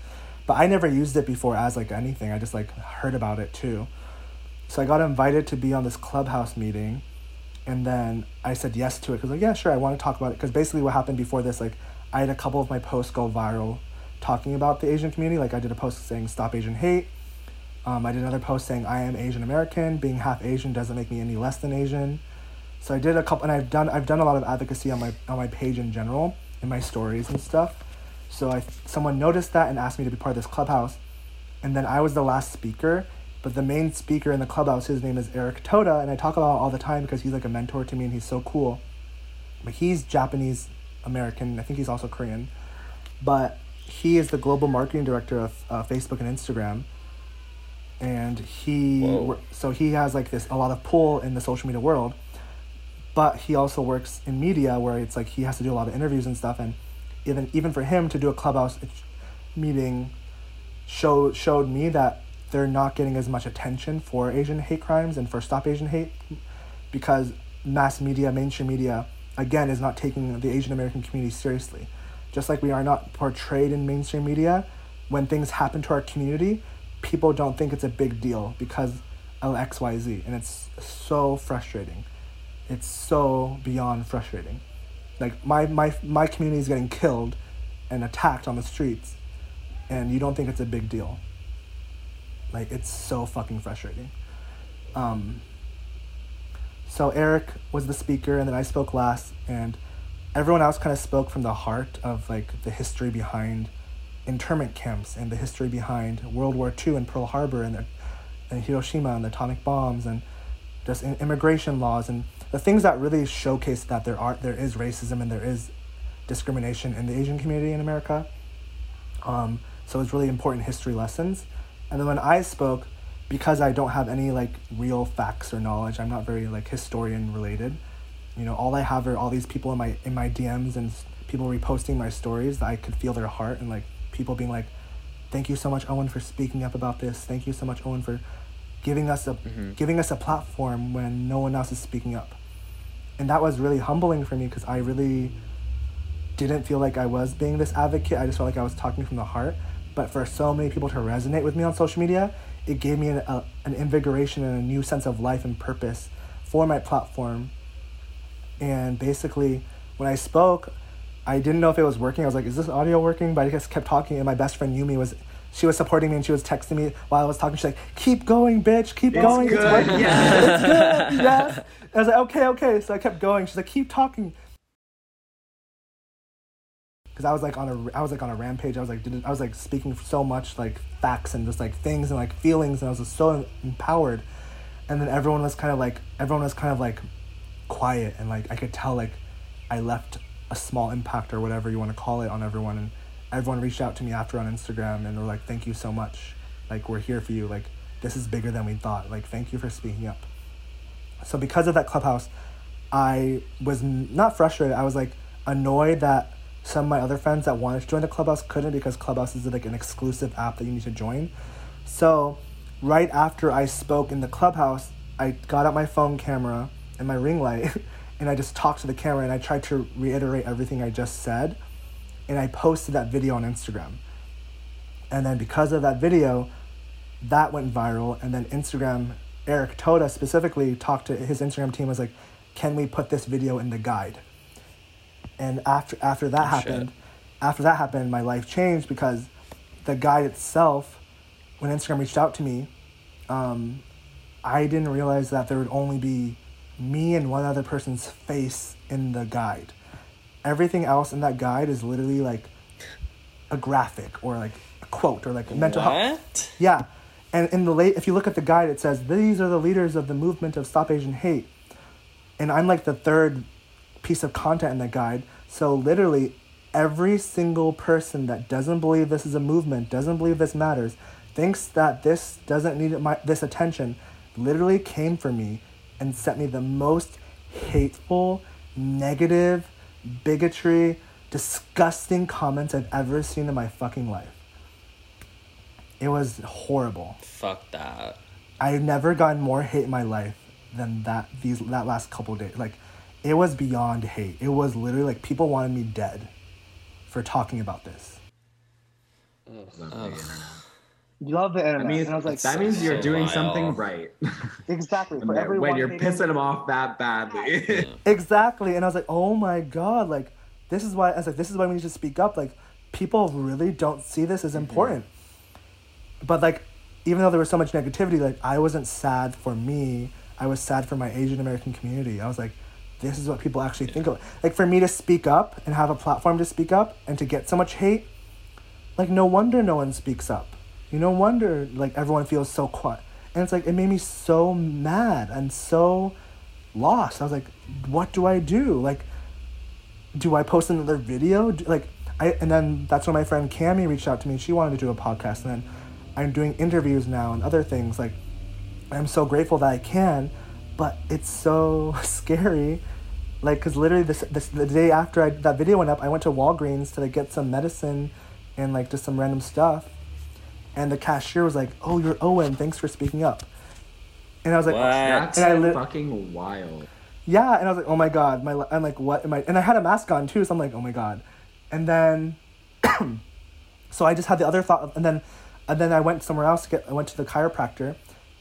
But i never used it before as like anything. I just like heard about it too. So i got invited to be on this clubhouse meeting and then i said yes to it because like yeah sure i want to talk about it. Because basically what happened before this like i had a couple of my posts go viral talking about the asian community like i did a post saying stop asian hate um, I did another post saying I am Asian American. Being half Asian doesn't make me any less than Asian. So I did a couple, and I've done I've done a lot of advocacy on my on my page in general, in my stories and stuff. So I someone noticed that and asked me to be part of this clubhouse, and then I was the last speaker. But the main speaker in the clubhouse, his name is Eric Toda, and I talk about all the time because he's like a mentor to me and he's so cool. But he's Japanese American. I think he's also Korean. But he is the global marketing director of uh, Facebook and Instagram and he Whoa. so he has like this a lot of pull in the social media world but he also works in media where it's like he has to do a lot of interviews and stuff and even even for him to do a clubhouse meeting showed showed me that they're not getting as much attention for Asian hate crimes and for stop Asian hate because mass media mainstream media again is not taking the Asian American community seriously. Just like we are not portrayed in mainstream media when things happen to our community people don't think it's a big deal because of xyz and it's so frustrating. It's so beyond frustrating. Like my my my community is getting killed and attacked on the streets and you don't think it's a big deal. Like it's so fucking frustrating. Um so eric was the speaker and then i spoke last and everyone else kind of spoke from the heart of like the history behind internment camps and the history behind World War II and Pearl Harbor and, the, and Hiroshima and the atomic bombs and just immigration laws and the things that really showcase that there are there is racism and there is discrimination in the Asian community in America. Um, so it's really important history lessons. And then when I spoke, because I don't have any like real facts or knowledge, I'm not very like historian related. You know, all I have are all these people in my in my DMs and people reposting my stories that I could feel their heart and like people being like, thank you so much, Owen, for speaking up about this. Thank you so much, Owen, for giving us a mm-hmm. giving us a platform when no one else is speaking up. And that was really humbling for me because I really didn't feel like I was being this advocate. I just felt like I was talking from the heart. But for so many people to resonate with me on social media, it gave me an, a, an invigoration and a new sense of life and purpose for my platform. And basically, when I spoke, I didn't know if it was working. I was like, "Is this audio working?" But I just kept talking, and my best friend Yumi was, she was supporting me, and she was texting me while I was talking. She's like, "Keep going, bitch. Keep going. good, working. yeah. it's good. Yes." I was like, "Okay, okay." So I kept going. She's like, "Keep talking." Because I was like on a, I was like on a rampage. I was like, I was like speaking so much like facts and just like things and like feelings, and I was just so empowered. And then everyone was kind of like, everyone was kind of like quiet, and like I could tell like I left a small impact or whatever you want to call it on everyone. And everyone reached out to me after on Instagram and were like thank you so much. Like we're here for you. Like this is bigger than we thought. Like thank you for speaking up. So because of that clubhouse I was not frustrated. I was like annoyed that some of my other friends that wanted to join the clubhouse couldn't because clubhouse is like an exclusive app that you need to join so right after I spoke in the clubhouse I got out my phone camera and my ring light and I just talked to the camera and I tried to reiterate everything I just said. And I posted that video on Instagram. And then because of that video, that went viral. And then Instagram, Eric Toda specifically talked to his Instagram team, was like, can we put this video in the guide? And after after that happened, after that happened, my life changed because the guide itself, when Instagram reached out to me, um, I didn't realize that there would only be me and one other person's face in the guide. Everything else in that guide is literally like a graphic or like a quote or like mental health. Yeah. And in the late if you look at the guide it says these are the leaders of the movement of stop Asian hate. And I'm like the third piece of content in the guide. So literally every single person that doesn't believe this is a movement, doesn't believe this matters, thinks that this doesn't need my this attention, literally came for me and sent me the most hateful, negative, bigotry, disgusting comments I've ever seen in my fucking life. It was horrible. Fuck that. I've never gotten more hate in my life than that these that last couple days. Like it was beyond hate. It was literally like people wanted me dead for talking about this. Love the internet. Love the internet. That means, and I was like, that means you're so doing vile. something right. exactly. For when you're pissing them off that badly. Exactly. And I was like, oh my God, like, this is why, I was like, this is why we need to speak up. Like, people really don't see this as mm-hmm. important. But, like, even though there was so much negativity, like, I wasn't sad for me. I was sad for my Asian American community. I was like, this is what people actually think of. Like, for me to speak up and have a platform to speak up and to get so much hate, like, no wonder no one speaks up. You no wonder, like, everyone feels so quiet. And it's like, it made me so mad and so lost. I was like, what do I do? Like, do I post another video? Do, like, I and then that's when my friend Cami reached out to me. She wanted to do a podcast, and then I'm doing interviews now and other things. Like, I'm so grateful that I can, but it's so scary. Like, cause literally this, this the day after I, that video went up, I went to Walgreens to like get some medicine and like just some random stuff, and the cashier was like, "Oh, you're Owen. Thanks for speaking up." And I was like, What? That's And I lit- fucking wild. yeah, and I was like, oh my god, my I'm like, what am I? And I had a mask on too, so I'm like, oh my god. And then, so I just had the other thought, of, and then, and then I went somewhere else to get. I went to the chiropractor,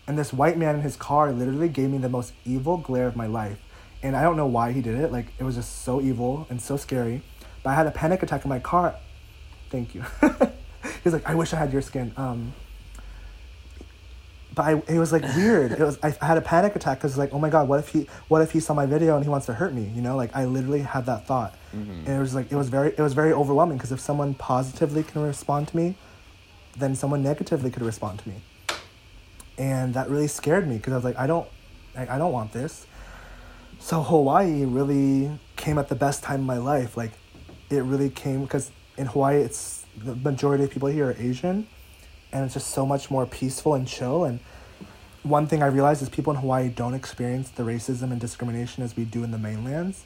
and this white man in his car literally gave me the most evil glare of my life, and I don't know why he did it. Like it was just so evil and so scary. But I had a panic attack in my car. Thank you. He's like, I wish I had your skin. Um, but I, it was like weird. It was I, I had a panic attack because like, oh my god, what if he what if he saw my video and he wants to hurt me? You know, like I literally had that thought, and it was like it was very it was very overwhelming because if someone positively can respond to me, then someone negatively could respond to me, and that really scared me because I was like, I don't, I, I don't want this. So Hawaii really came at the best time in my life. Like, it really came because in Hawaii, it's the majority of people here are Asian, and it's just so much more peaceful and chill. And one thing I realized is people in Hawaii don't experience the racism and discrimination as we do in the mainlands,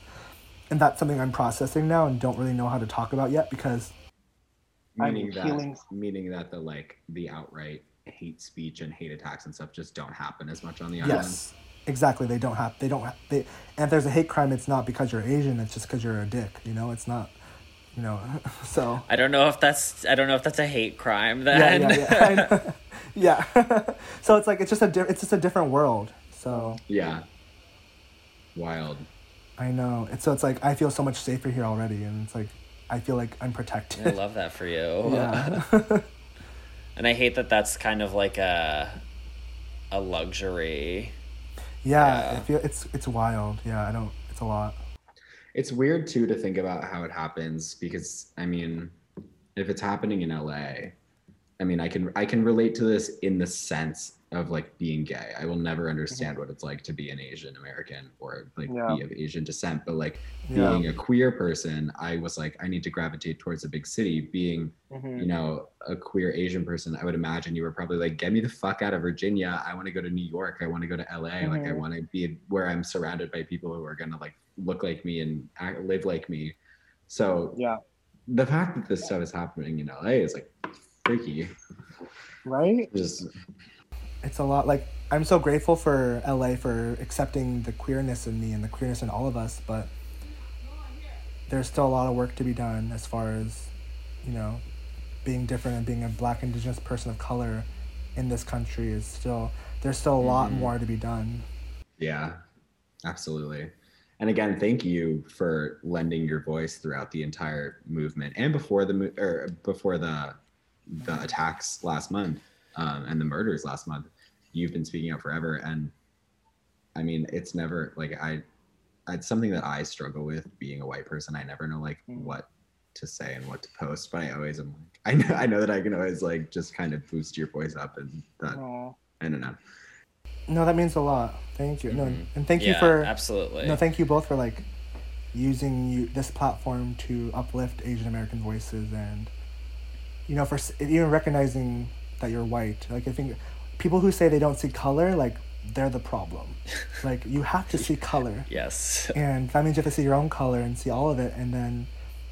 and that's something I'm processing now and don't really know how to talk about yet because I'm meaning that healing. meaning that the like the outright hate speech and hate attacks and stuff just don't happen as much on the island. Yes, exactly. They don't have. They don't. Have, they and if there's a hate crime, it's not because you're Asian. It's just because you're a dick. You know, it's not. You know, so I don't know if that's I don't know if that's a hate crime yeah, then. yeah, yeah. I know. yeah. so it's like it's just a di- it's just a different world. So Yeah. Wild. I know. It's so it's like I feel so much safer here already, and it's like I feel like I'm protected. I love that for you. yeah. And I hate that that's kind of like a a luxury. yeah. Yeah. I feel it's it's wild. Yeah. I don't. It's a lot. It's weird too to think about how it happens because I mean, if it's happening in LA, I mean, I can I can relate to this in the sense of like being gay. I will never understand what it's like to be an Asian American or like Yeah. be of Asian descent, but like Yeah. being a queer person, I was like I need to gravitate towards a big city. Being Mhm. you know, a queer Asian person, I would imagine you were probably like, get me the fuck out of Virginia. I want to go to New York. I want to go to LA. Like, I Mhm. want to be where I'm surrounded by people who are going to like look like me and act, live like me. So Yeah. the fact that this stuff is happening in LA is like freaky. Right? Just it's a lot like i'm so grateful for la for accepting the queerness in me and the queerness in all of us but there's still a lot of work to be done as far as you know being different and being a black indigenous person of color in this country is still there's still a lot Mhm. more to be done Yeah, absolutely. And again, thank you for lending your voice throughout the entire movement and before the or before the the attacks last month um, and the murders last month. You've been speaking out forever, and I mean, it's never like I. It's something that I struggle with being a white person. I never know like Mm. what to say and what to post, but I always am like I know I know that I can always like just kind of boost your voice up and that Aw. I don't know. no that means a lot thank you no Mhm. and thank you for absolutely. no thank you both for like using you this platform to uplift asian american voices and you know for even recognizing that you're white. Like i think people who say they don't see color like they're the problem. Like you have to see color. Yes. and that means you have to see your own color and see all of it and then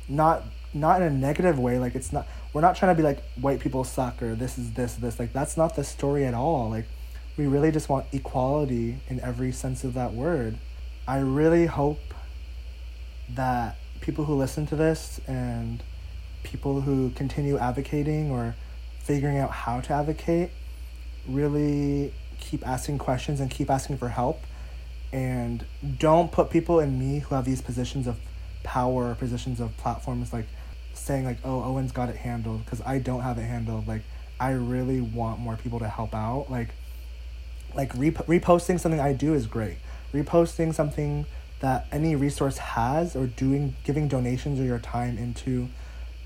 not not in a negative way like it's not we're not trying to be like white people suck or this is this this like that's not the story at all. Like we really just want equality in every sense of that word. I really hope that people who listen to this and people who continue advocating or figuring out how to advocate really keep asking questions and keep asking for help. And don't put people in me who have these positions of power positions of platforms like saying like oh owen's got it handled because i don't have it handled. Like i really want more people to help out. Like like rep- reposting something i do is great. Reposting something that any resource has or doing giving donations or your time into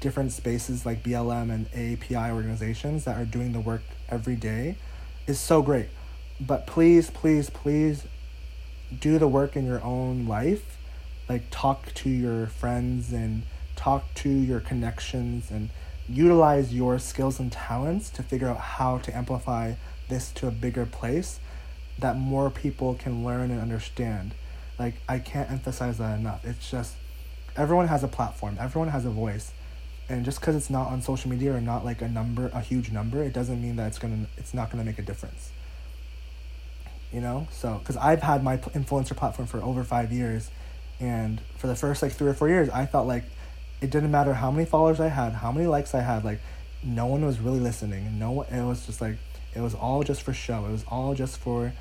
different spaces like blm and aapi organizations that are doing the work every day is so great. But please please please do the work in your own life. Like talk to your friends and talk to your connections and utilize your skills and talents to figure out how to amplify this to a bigger place that more people can learn and understand. Like i can't emphasize that enough. It's just everyone has a platform. Everyone has a voice and just because it's not on social media or not like a number a huge number it doesn't mean that it's gonna it's not gonna make a difference. You know? So because i've had my influencer platform for over five years and for the first like three or four years i felt like it didn't matter how many followers i had how many likes i had like no one was really listening. No one it was just like it was all just for show. It was all just for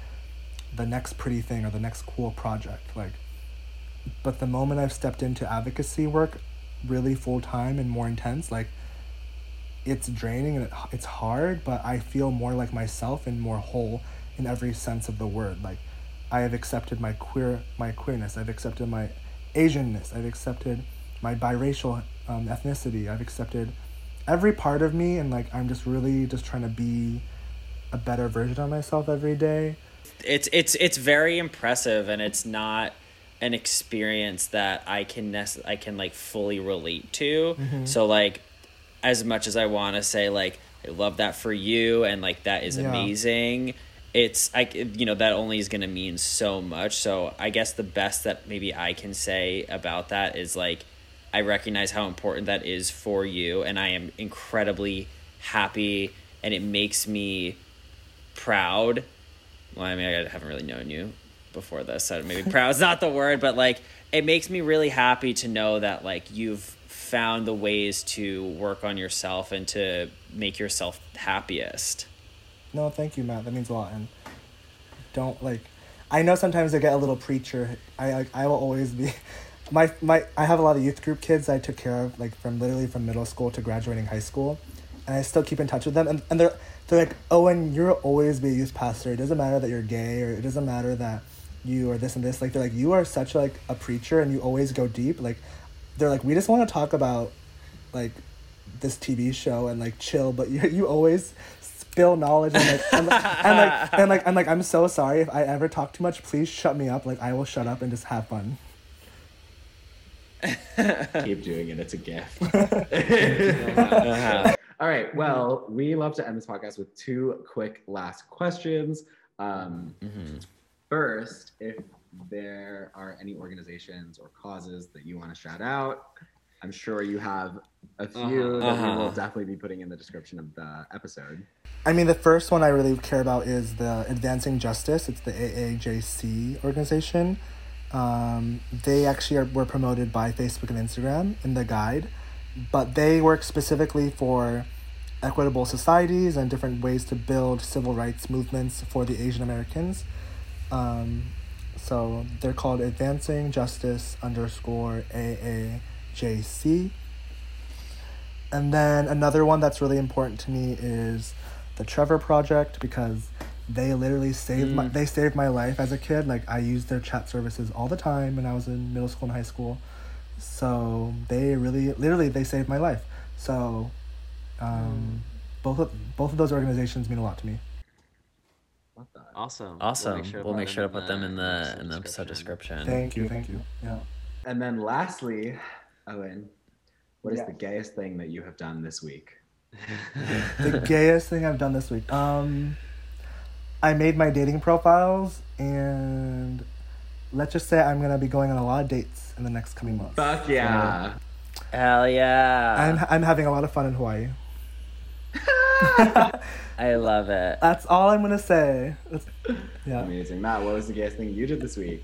the next pretty thing or the next cool project like. But the moment i've stepped into advocacy work really full time and more intense like it's draining and it, it's hard but i feel more like myself and more whole in every sense of the word. Like i have accepted my queer my queerness i've accepted my asianness i've accepted my biracial um, ethnicity i've accepted every part of me and like i'm just really just trying to be a better version of myself every day. It's it's it's very impressive and it's not an experience that I can nec- I can like fully relate to. Mm-hmm. So like as much as I want to say like I love that for you and like that is Yeah. amazing. It's I you know that only is going to mean so much. So I guess the best that maybe I can say about that is like I recognize how important that is for you, and I am incredibly happy, and it makes me proud. Well, I mean, I haven't really known you before this, so maybe proud is not the word, but like it makes me really happy to know that like you've found the ways to work on yourself and to make yourself happiest. No, thank you, Matt. That means a lot. And don't like. I know sometimes I get a little preacher. I like. I will always be. My my. I have a lot of youth group kids I took care of like from literally from middle school to graduating high school, and I still keep in touch with them. And and they're they're like, oh, Owen, you'll always be a youth pastor. It doesn't matter that you're gay or it doesn't matter that you or this and this. Like they're like you are such like a preacher and you always go deep. Like they're like we just want to talk about like this TV show and like chill, but you you always spill knowledge and like and, like and like and like I'm like I'm so sorry if I ever talk too much. Please shut me up. Like I will shut up and just have fun. Keep doing it. It's a gift. Uh-huh. All right. Well, we love to end this podcast with two quick last questions. Um, First, if there are any organizations or causes that you want to shout out, I'm sure you have a few that we will Uh-huh. definitely be putting in the description of the episode. I mean, the first one I really care about is the Advancing Justice. It's the AAJC organization. Um, they actually are, were promoted by Facebook and Instagram in the guide, but they work specifically for equitable societies and different ways to build civil rights movements for the Asian Americans. Um, so they're called Advancing Justice underscore AAJC. And then another one that's really important to me is the Trevor Project because they literally saved my they saved my life as a kid. Like I used their chat services all the time when I was in middle school and high school. So they really literally they saved my life. So um, both of both of those organizations mean a lot to me. Love that. Awesome. Awesome. We'll make sure, to put them in the in the episode description. Thank you, thank you. Yeah. And then lastly, Owen, what is Yes. the gayest thing that you have done this week? the gayest thing I've done this week. Um, I made my dating profiles, and let's just say I'm gonna be going on a lot of dates in the next coming months. Fuck yeah. Hell yeah! I'm I'm having a lot of fun in Hawaii. I love it. That's all I'm gonna say. That's, yeah. Amazing. Matt, what was the gayest thing you did this week?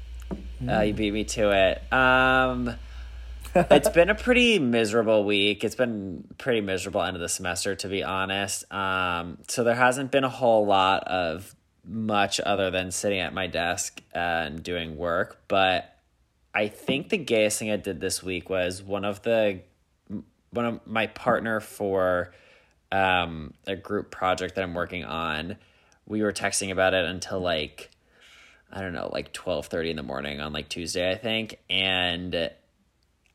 Oh, you beat me to it. Um, it's been a pretty miserable week. It's been pretty miserable end of the semester, to be honest. Um, so there hasn't been a whole lot of much other than sitting at my desk and doing work. But I think the gayest thing I did this week was one of the one of my partner for um, a group project that I'm working on. We were texting about it until like I don't know, like twelve thirty in the morning on like Tuesday, I think, and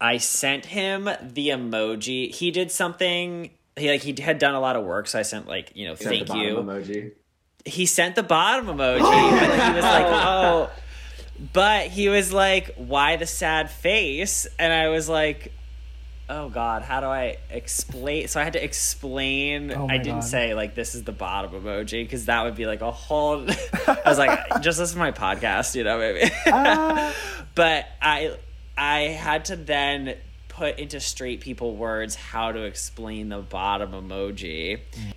I sent him the emoji. He did something. He like he had done a lot of work, so I sent like you know, Sent the thank you. Emoji. He sent the bottom emoji, but he was like, oh. But he was like, why the sad face? And I was like, oh god, how do I explain? So I had to explain. Oh I didn't God. say like this is the bottom emoji because that would be like a whole. I was like, just listen to my podcast, you know, maybe. Ah. but I, I had to then put into straight people words how to explain the bottom emoji. Mm.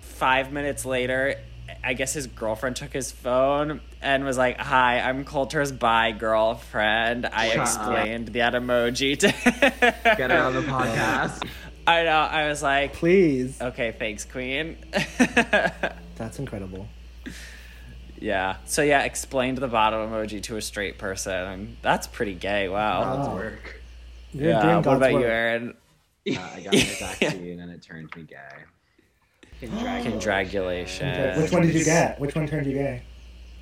Five minutes later. I guess his girlfriend took his phone and was like, "Hi, I'm Coulter's bi girlfriend." I Shut up. explained that emoji to. Get it on the podcast. I know. I was like, Please. okay, thanks, Queen. That's incredible. yeah. So yeah, explained the bottom emoji to a straight person. That's pretty gay. Wow. God's Wow. work. You're yeah. What God's about work. you, Aaron? Uh, I got my vaccine and then it turned me gay. Congratulations. Which one did you get? Which one turned you gay?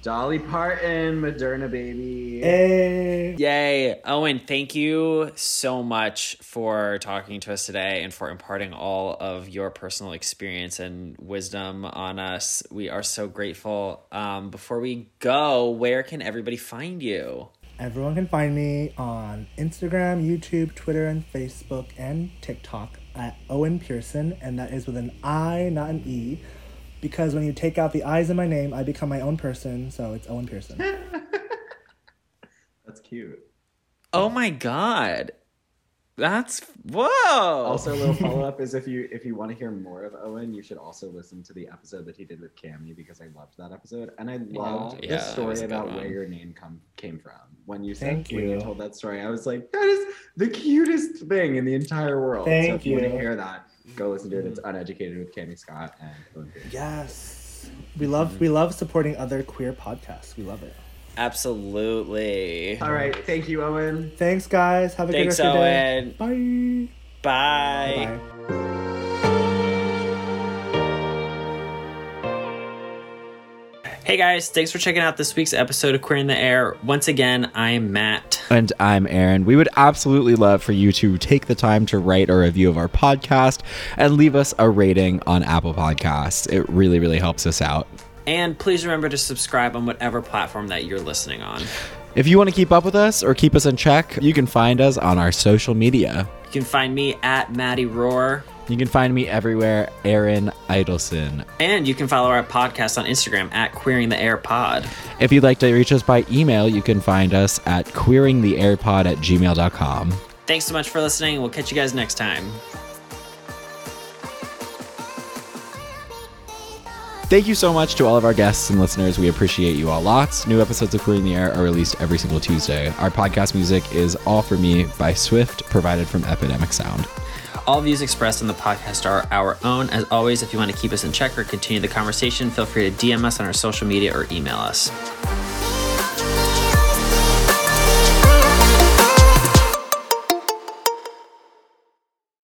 Dolly Parton, Moderna baby. Hey. Yay. Owen, thank you so much for talking to us today and for imparting all of your personal experience and wisdom on us. We are so grateful. Um, before we go, where can everybody find you? Everyone can find me on Instagram, YouTube, Twitter, and Facebook, and TikTok at Owen Pearson, and that is with an I, not an E, because when you take out the I's in my name, I become my own person, so it's Owen Pearson. That's cute. Oh my God. That's whoa. Also, a little follow up is if you if you want to hear more of Owen, you should also listen to the episode that he did with Cammy because I loved that episode and I loved Yeah, the that story was a good about one. where your name come came from. When you said Thank when you you. told that story, I was like, that is the cutest thing in the entire world. so Thank if you, want to hear that, go listen to it. It's mm-hmm. Uneducated with Cammy Scott and Owen Yes. We love we love supporting other queer podcasts. We love it. Absolutely. All right, thank you, Owen. Thanks guys. Have a Thanks, good rest of your Owen. day. Bye. Bye. Bye. Hey guys, thanks for checking out this week's episode of Queering the Air. Once again, I am Matt. And I'm Aaron. We would absolutely love for you to take the time to write a review of our podcast and leave us a rating on Apple Podcasts. It really, really helps us out. And please remember to subscribe on whatever platform that you're listening on. If you want to keep up with us or keep us in check, you can find us on our social media. You can find me at Maddie Roar. You can find me everywhere, Aaron Idelson. And you can follow our podcast on Instagram at Queering the Air Pod. If you'd like to reach us by email, you can find us at queeringtheairpod at gmail.com. Thanks so much for listening. We'll catch you guys next time. Thank you so much to all of our guests and listeners. We appreciate you all lots. New episodes of Queering the Air are released every single Tuesday. Our podcast music is All For Me by Swift, provided from Epidemic Sound. All views expressed in the podcast are our own. As always, if you want to keep us in check or continue the conversation, feel free to DM us on our social media or email us.